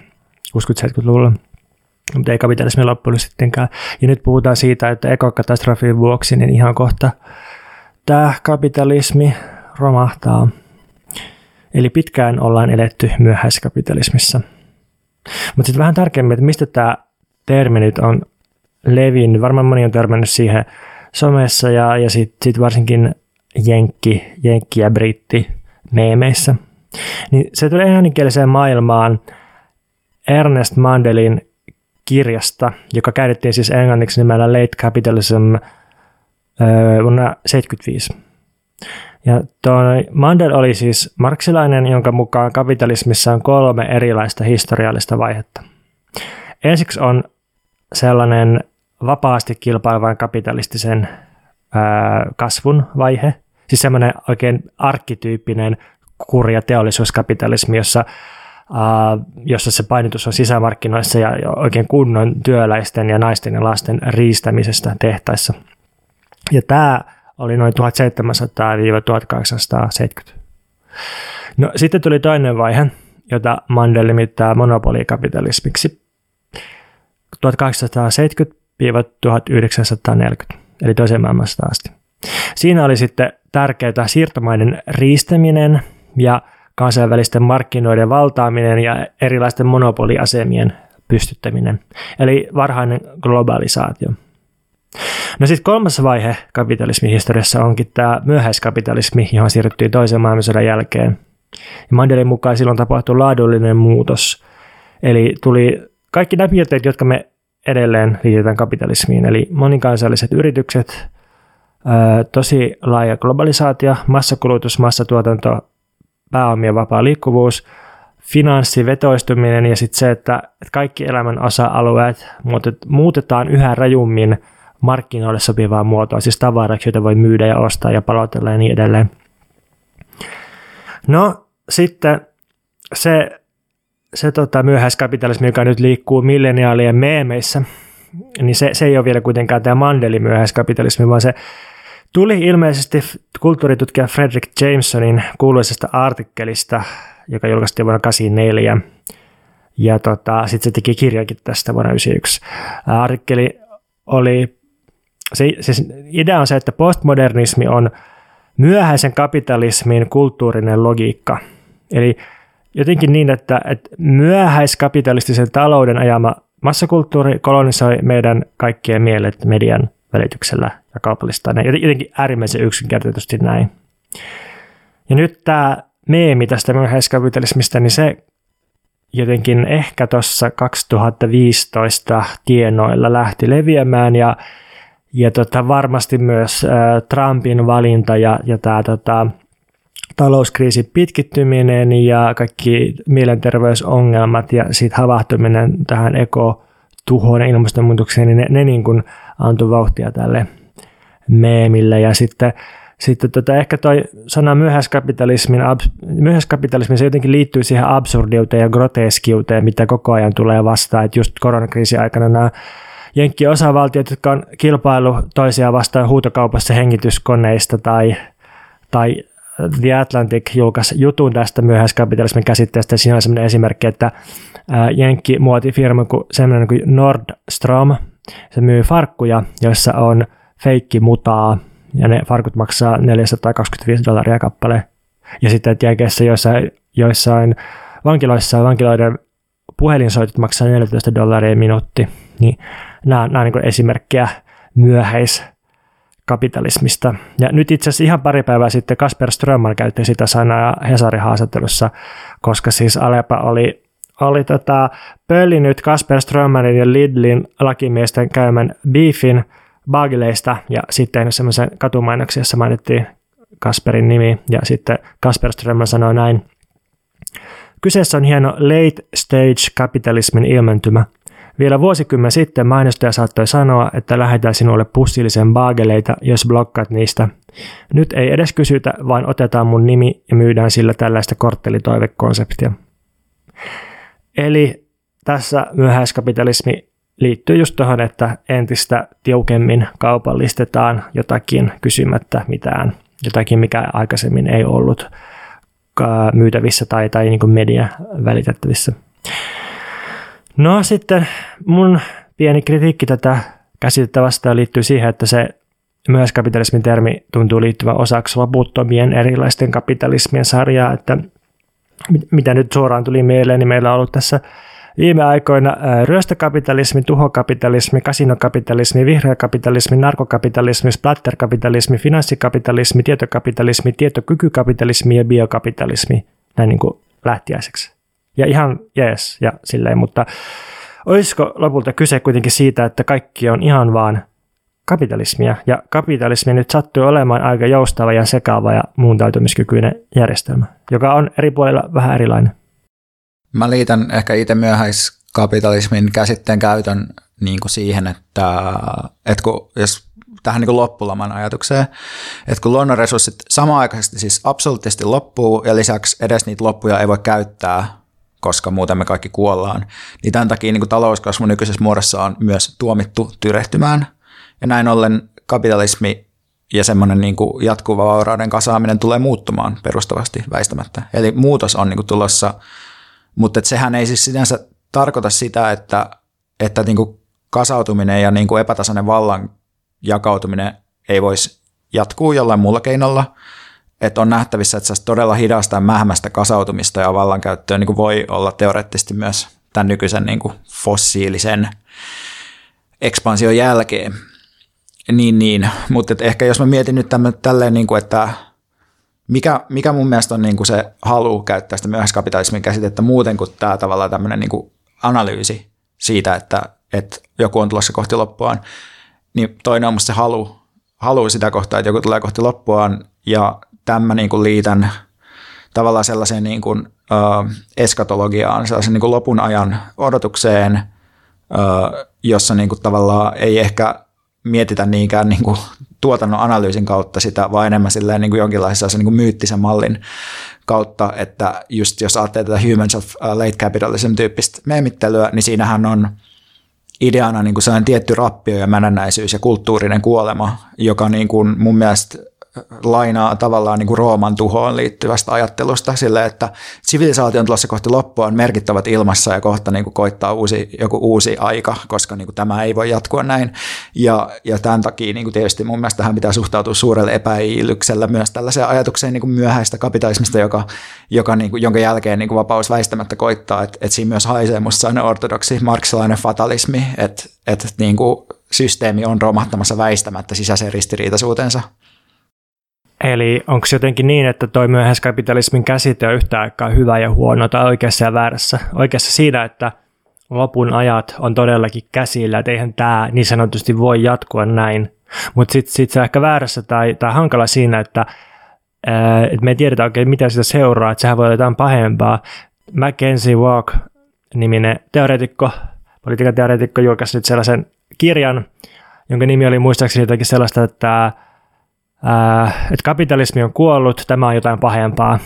60-70-luvulla, mutta ei kapitalismi loppunut sittenkään. Ja nyt puhutaan siitä, että ekokatastrofin vuoksi niin ihan kohta tämä kapitalismi romahtaa. Eli pitkään ollaan eletty myöhäiskapitalismissa. Mutta sitten vähän tarkemmin, että mistä tämä termi nyt on levinnyt. Varmaan moni on törmännyt siihen somessa ja, ja sitten sit varsinkin jenkki, jenkki ja britti meemeissä. Niin se tulee englanninkieliseen maailmaan Ernest Mandelin kirjasta, joka käännettiin siis englanniksi nimellä Late Capitalism vuonna 1975. Ja toi Mandel oli siis marksilainen, jonka mukaan kapitalismissa on kolme erilaista historiallista vaihetta. Ensiksi on sellainen vapaasti kilpailevan kapitalistisen kasvun vaihe, siis semmoinen oikein arkkityyppinen kurja teollisuuskapitalismi, jossa, jossa se painotus on sisämarkkinoissa ja oikein kunnon työläisten ja naisten ja lasten riistämisestä tehtaissa. Ja tämä oli noin 1700-1870. No sitten tuli toinen vaihe, jota Mandel nimittää monopolikapitalismiksi. 1870 1940, eli toiseen maailmasta asti. Siinä oli sitten tärkeää siirtomaiden riistäminen ja kansainvälisten markkinoiden valtaaminen ja erilaisten monopoliasemien pystyttäminen, eli varhainen globalisaatio. No sitten kolmas vaihe kapitalismin historiassa onkin tämä myöhäiskapitalismi, johon siirryttiin toisen maailmansodan jälkeen. Ja Mandelin mukaan silloin tapahtui laadullinen muutos, eli tuli kaikki nämä piirteet, jotka me edelleen liitetään kapitalismiin, eli monikansalliset yritykset, tosi laaja globalisaatio, massakulutus, massatuotanto, pääomien vapaa liikkuvuus, finanssivetoistuminen ja sitten se, että kaikki elämän osa-alueet muutetaan yhä rajummin markkinoille sopivaa muotoa, siis tavaraksi, joita voi myydä ja ostaa ja palautella ja niin edelleen. No sitten se se tota, myöhäiskapitalismi, joka nyt liikkuu milleniaalien meemeissä, niin se, se ei ole vielä kuitenkaan tämä Mandelin myöhäiskapitalismi, vaan se tuli ilmeisesti kulttuuritutkija Frederick Jamesonin kuuluisesta artikkelista, joka julkaistiin vuonna 1984. Ja tota, sitten se teki kirjankin tästä vuonna 1991. Artikkeli oli, se, siis idea on se, että postmodernismi on myöhäisen kapitalismin kulttuurinen logiikka. Eli jotenkin niin, että, että myöhäiskapitalistisen talouden ajama massakulttuuri kolonisoi meidän kaikkien mielet median välityksellä ja kaupallistaa ne. Jotenkin äärimmäisen yksinkertaisesti näin. Ja nyt tämä meemi tästä myöhäiskapitalismista, niin se jotenkin ehkä tuossa 2015 tienoilla lähti leviämään ja, ja tota, varmasti myös Trumpin valinta ja, ja tämä tota, talouskriisin pitkittyminen ja kaikki mielenterveysongelmat ja siitä havahtuminen tähän ekotuhoon ja ilmastonmuutokseen, niin ne, ne niin kuin antoi vauhtia tälle meemille. Ja sitten, sitten tota, ehkä toi sana myöhäiskapitalismin, myöhäiskapitalismi se jotenkin liittyy siihen absurdiuteen ja groteskiuteen, mitä koko ajan tulee vastaan. Että just koronakriisin aikana nämä Jenkkien osavaltiot, jotka on kilpailu toisiaan vastaan huutokaupassa hengityskoneista tai, tai The Atlantic julkaisi jutun tästä myöhäiskapitalismin käsitteestä. Siinä on sellainen esimerkki, että Jenkki muotifirma kuin kuin Nordstrom, se myy farkkuja, joissa on feikki mutaa ja ne farkut maksaa 425 dollaria kappale. Ja sitten Jenkeissä joissain, joissain vankiloissa vankiloiden puhelinsoitot maksaa 14 dollaria minuutti. Niin nämä, nämä on niin esimerkkejä myöhäiskapitalismista. Ja nyt itse asiassa ihan pari päivää sitten Kasper Strömman käytti sitä sanaa Hesarin haastattelussa, koska siis Alepa oli, oli tota, pöllinyt Kasper Strömmanin ja Lidlin lakimiesten käymän beefin Bageleista ja sitten semmoisen katumainoksen, jossa mainittiin Kasperin nimi ja sitten Kasper Strömman sanoi näin. Kyseessä on hieno late stage kapitalismin ilmentymä – vielä vuosikymmen sitten mainostaja saattoi sanoa, että lähetään sinulle pussillisen baageleita, jos blokkaat niistä. Nyt ei edes kysytä, vaan otetaan mun nimi ja myydään sillä tällaista korttelitoivekonseptia. Eli tässä myöhäiskapitalismi liittyy just tuohon, että entistä tiukemmin kaupallistetaan jotakin kysymättä mitään, jotakin mikä aikaisemmin ei ollut myytävissä tai, tai niin kuin media välitettävissä. No sitten mun pieni kritiikki tätä käsitettä vastaan liittyy siihen, että se myös kapitalismin termi tuntuu liittyvän osaksi loputtomien erilaisten kapitalismien sarjaa, että mitä nyt suoraan tuli mieleen, niin meillä on ollut tässä viime aikoina ryöstökapitalismi, tuhokapitalismi, kasinokapitalismi, vihreä kapitalismi, narkokapitalismi, splatterkapitalismi, finanssikapitalismi, tietokapitalismi, tietokykykapitalismi ja biokapitalismi näin niin kuin lähtiäiseksi. Ja ihan jees ja silleen, mutta olisiko lopulta kyse kuitenkin siitä, että kaikki on ihan vaan kapitalismia, ja kapitalismi nyt sattuu olemaan aika joustava ja sekaava ja muuntautumiskykyinen järjestelmä, joka on eri puolilla vähän erilainen. Mä liitän ehkä itse myöhäiskapitalismin käsitteen käytön niin kuin siihen, että, että kun, jos tähän niin loppulaman ajatukseen, että kun luonnonresurssit samaaikaisesti siis absoluuttisesti loppuu ja lisäksi edes niitä loppuja ei voi käyttää koska muuten me kaikki kuollaan. Niin tämän takia niin kuin talouskasvu nykyisessä muodossa on myös tuomittu tyrehtymään. Ja näin ollen kapitalismi ja semmoinen niin kuin jatkuva vaurauden kasaaminen tulee muuttumaan perustavasti väistämättä. Eli muutos on niin kuin tulossa, mutta sehän ei siis sinänsä tarkoita sitä, että, että niin kuin kasautuminen ja niin kuin epätasainen vallan jakautuminen ei voisi jatkuu jollain muulla keinolla, että on nähtävissä, että se todella hidasta ja mähmästä kasautumista ja vallankäyttöä niin kuin voi olla teoreettisesti myös tämän nykyisen niin kuin fossiilisen ekspansion jälkeen. Niin, niin. mutta ehkä jos mä mietin nyt tämän, tälleen, niin kuin, että mikä, mikä mun mielestä on niin kuin se halu käyttää sitä myöhäiskapitalismin käsitettä muuten kuin tämä tavallaan tämmöinen niin kuin analyysi siitä, että, että joku on tulossa kohti loppuaan, niin toinen on musta se halu, halu sitä kohtaa, että joku tulee kohti loppuaan ja tämän mä niin kuin liitän tavallaan sellaiseen niin kuin, äh, eskatologiaan, sellaisen niin kuin lopun ajan odotukseen, äh, jossa niin kuin tavallaan ei ehkä mietitä niinkään niin kuin tuotannon analyysin kautta sitä, vaan enemmän silleen niin kuin jonkinlaisen niin kuin myyttisen mallin kautta, että just jos ajattelee tätä Humans of Late Capitalism tyyppistä meemittelyä, niin siinähän on ideana niin kuin sellainen tietty rappio ja mänännäisyys ja kulttuurinen kuolema, joka niin kuin mun mielestä lainaa tavallaan niin kuin Rooman tuhoon liittyvästä ajattelusta sille, että sivilisaation tulossa kohti loppua on merkittävät ilmassa ja kohta niin kuin koittaa uusi, joku uusi aika, koska niin kuin tämä ei voi jatkua näin. Ja, ja tämän takia niin kuin tietysti mun mielestä tähän pitää suhtautua suurelle epäilyksellä myös tällaiseen ajatukseen niin kuin myöhäistä kapitalismista, joka, joka niin kuin, jonka jälkeen niin kuin vapaus väistämättä koittaa, että, että siinä myös haisee musta ortodoksi marksilainen fatalismi, että, että niin kuin systeemi on romahtamassa väistämättä sisäiseen ristiriitaisuutensa. Eli onko jotenkin niin, että toi myöhäiskapitalismin käsite on yhtä aikaa hyvä ja huono tai oikeassa ja väärässä? Oikeassa siinä, että lopun ajat on todellakin käsillä, että eihän tämä niin sanotusti voi jatkua näin. Mutta sitten sit se on ehkä väärässä tai, tai hankala siinä, että, ää, että me ei tiedetä oikein mitä sitä seuraa, että sehän voi olla jotain pahempaa. Mackenzie Walk-niminen teoreetikko, politiikan teoreetikko julkaisi nyt sellaisen kirjan, jonka nimi oli muistaakseni jotakin sellaista, että että kapitalismi on kuollut, tämä on jotain pahempaa.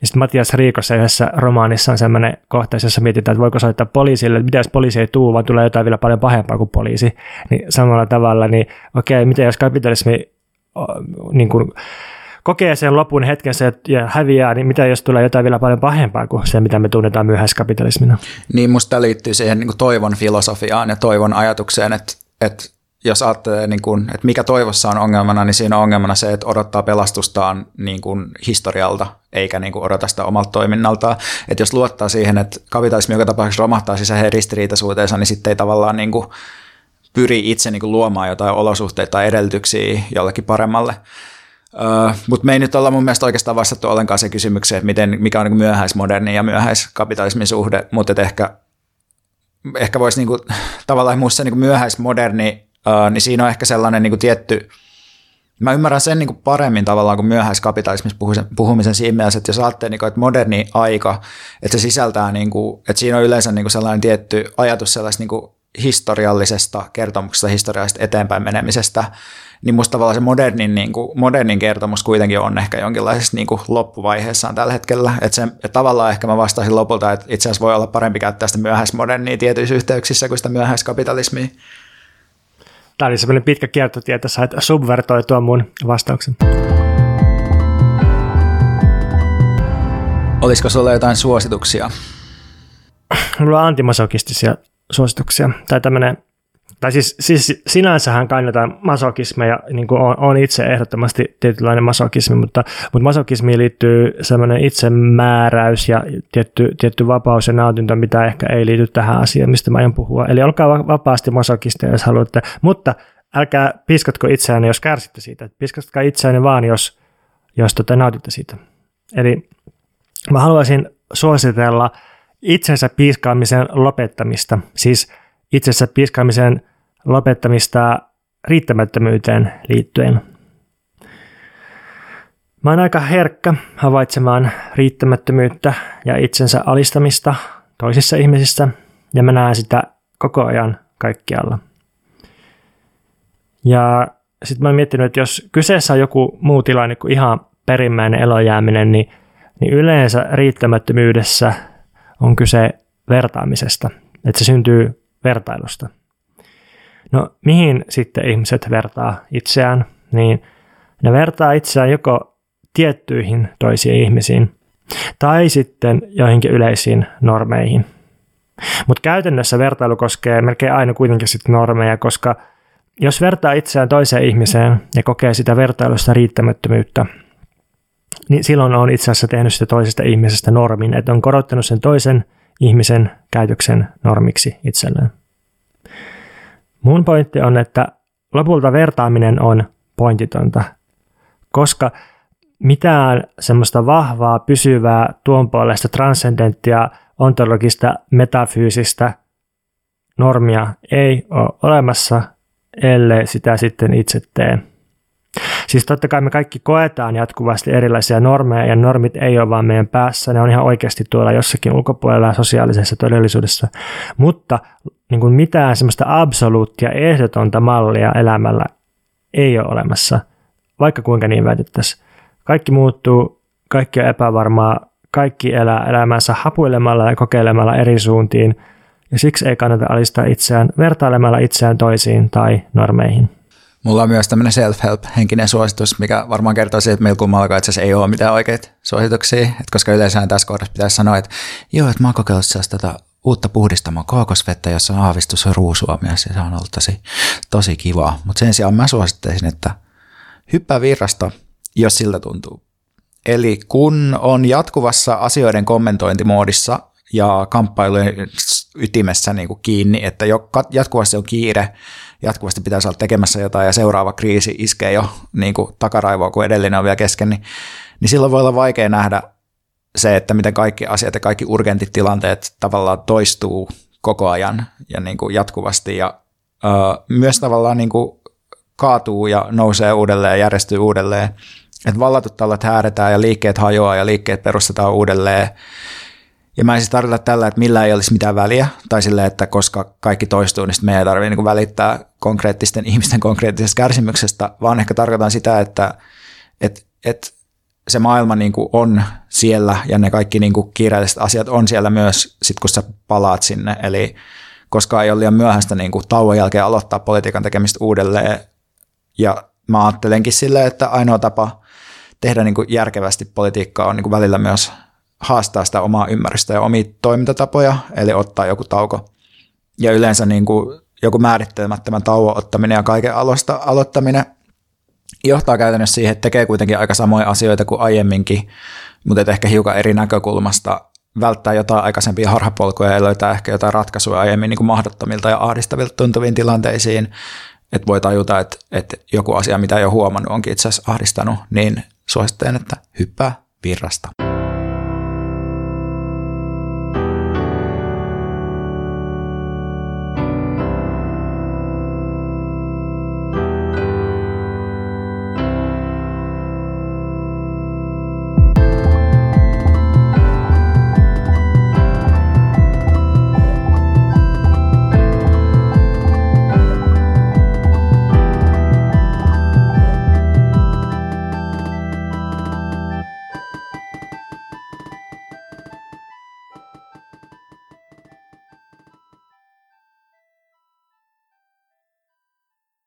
Ja sitten Matias Riikossa yhdessä romaanissa on sellainen kohta, jossa mietitään, että voiko soittaa poliisille, että mitä jos poliisi ei tuu, vaan tulee jotain vielä paljon pahempaa kuin poliisi. Niin samalla tavalla, niin okei, mitä jos kapitalismi niin kuin, kokee sen lopun hetkensä ja häviää, niin mitä jos tulee jotain vielä paljon pahempaa kuin se, mitä me tunnetaan myöhäiskapitalismina? Niin musta liittyy siihen niin toivon filosofiaan ja toivon ajatukseen, että, että jos ajattelee, niin kuin, että mikä toivossa on ongelmana, niin siinä on ongelmana se, että odottaa pelastustaan niin kuin historialta, eikä niin kuin odota sitä omalta toiminnaltaan. Että jos luottaa siihen, että kapitalismi joka tapauksessa romahtaa sisäiseen ristiriitaisuuteensa, niin sitten ei tavallaan niin kuin pyri itse niin kuin luomaan jotain olosuhteita tai edellytyksiä jollekin paremmalle. Uh, Mutta me ei nyt olla mun mielestä oikeastaan vastattu ollenkaan se kysymykseen, että miten, mikä on niin myöhäismoderni ja myöhäiskapitalismin suhde, mutta ehkä, ehkä voisi niin tavallaan muissa niin myöhäismoderni Niin siinä on ehkä sellainen niin kuin tietty, mä ymmärrän sen niin kuin paremmin tavallaan kuin myöhäiskapitalismissa puhumisen siinä mielessä, että jos ajattelee, niin kuin, että moderni aika, että se sisältää, niin kuin, että siinä on yleensä niin kuin sellainen tietty ajatus sellaista niin kuin historiallisesta kertomuksesta, historiallisesta eteenpäin menemisestä, niin musta tavallaan se modernin, niin kuin, modernin kertomus kuitenkin on ehkä jonkinlaisessa niin kuin loppuvaiheessaan tällä hetkellä. Että, se, että tavallaan ehkä mä vastaisin lopulta, että itse asiassa voi olla parempi käyttää sitä myöhäismodernia tietyissä yhteyksissä kuin sitä myöhäiskapitalismia. Tämä oli semmoinen pitkä kiertotie, että sait subvertoitua mun vastauksen. Olisiko sulla jotain suosituksia? Mulla on antimasokistisia suosituksia. Tai tämmöinen tai siis, siis sinänsähän kannataan masokismeja, niin kuin on, on itse ehdottomasti tietynlainen masokismi, mutta, mutta masokismiin liittyy sellainen itsemääräys ja tietty, tietty vapaus ja nautinto, mitä ehkä ei liity tähän asiaan, mistä mä aion puhua. Eli olkaa vapaasti masokisteja, jos haluatte, mutta älkää piskatko itseänne, jos kärsitte siitä. Piskatkaa itseänne vaan, jos, jos tota, nautitte siitä. Eli mä haluaisin suositella itsensä piiskaamisen lopettamista, siis itsensä piiskaamisen lopettamista riittämättömyyteen liittyen. Mä oon aika herkkä havaitsemaan riittämättömyyttä ja itsensä alistamista toisissa ihmisissä, ja mä näen sitä koko ajan kaikkialla. Ja sitten mä oon miettinyt, että jos kyseessä on joku muu tilanne kuin ihan perimmäinen elojääminen, niin, niin yleensä riittämättömyydessä on kyse vertaamisesta, että se syntyy vertailusta – No mihin sitten ihmiset vertaa itseään? Niin ne vertaa itseään joko tiettyihin toisiin ihmisiin tai sitten joihinkin yleisiin normeihin. Mutta käytännössä vertailu koskee melkein aina kuitenkin sitten normeja, koska jos vertaa itseään toiseen ihmiseen ja kokee sitä vertailusta riittämättömyyttä, niin silloin on itse asiassa tehnyt sitä toisesta ihmisestä normin, että on korottanut sen toisen ihmisen käytöksen normiksi itselleen. Mun pointti on, että lopulta vertaaminen on pointitonta, koska mitään semmoista vahvaa, pysyvää, tuon puolesta transcendenttia, ontologista, metafyysistä normia ei ole olemassa, ellei sitä sitten itse teen. Siis totta kai me kaikki koetaan jatkuvasti erilaisia normeja ja normit ei ole vaan meidän päässä, ne on ihan oikeasti tuolla jossakin ulkopuolella sosiaalisessa todellisuudessa. Mutta niin kuin mitään semmoista absoluuttia ehdotonta mallia elämällä ei ole olemassa, vaikka kuinka niin väitettäisiin. Kaikki muuttuu, kaikki on epävarmaa, kaikki elää elämänsä hapuilemalla ja kokeilemalla eri suuntiin, ja siksi ei kannata alistaa itseään vertailemalla itseään toisiin tai normeihin. Mulla on myös tämmöinen self-help-henkinen suositus, mikä varmaan kertoo siitä, että meillä kummalla itse ei ole mitään oikeita suosituksia, että koska yleensä tässä kohdassa pitäisi sanoa, että joo, että mä oon kokeillut tätä uutta puhdistamaa kaakosvettä, jossa on aavistus ruusua myös, ja se on ollut tosi, tosi kivaa. Mutta sen sijaan mä suosittaisin, että hyppää virrasta, jos siltä tuntuu. Eli kun on jatkuvassa asioiden kommentointimoodissa ja kamppailujen ytimessä niin kuin kiinni, että jatkuvasti on kiire, jatkuvasti pitäisi olla tekemässä jotain ja seuraava kriisi iskee jo niin kuin takaraivoa, kun edellinen on vielä kesken, niin, niin silloin voi olla vaikea nähdä se, että miten kaikki asiat ja kaikki urgentit tilanteet tavallaan toistuu koko ajan ja niin kuin jatkuvasti ja ö, myös tavallaan niin kuin kaatuu ja nousee uudelleen ja järjestyy uudelleen. Että vallatut tallet häädetään ja liikkeet hajoaa ja liikkeet perustetaan uudelleen. Ja mä en siis tarkoita tällä, että millä ei olisi mitään väliä, tai sille, että koska kaikki toistuu, niin meidän ei tarvitse niin välittää konkreettisten *laughs* ihmisten konkreettisesta kärsimyksestä, vaan ehkä tarkoitan sitä, että et, et se maailma niin kuin on siellä ja ne kaikki niin kuin kiireelliset asiat on siellä myös, sit kun sä palaat sinne. Eli koska ei ole liian myöhäistä niin kuin tauon jälkeen aloittaa politiikan tekemistä uudelleen. Ja mä ajattelenkin silleen, että ainoa tapa tehdä niin kuin järkevästi politiikkaa on niin kuin välillä myös haastaa sitä omaa ymmärrystä ja omia toimintatapoja, eli ottaa joku tauko. Ja yleensä niin kuin joku määrittelemättömän tauon ottaminen ja kaiken alusta aloittaminen johtaa käytännössä siihen, että tekee kuitenkin aika samoja asioita kuin aiemminkin, mutta ehkä hiukan eri näkökulmasta välttää jotain aikaisempia harhapolkuja ja löytää ehkä jotain ratkaisuja aiemmin niin kuin mahdottomilta ja ahdistavilta tuntuviin tilanteisiin, että voi tajuta, että, että joku asia, mitä ei ole huomannut, onkin itse asiassa ahdistanut, niin suosittelen, että hyppää virrasta.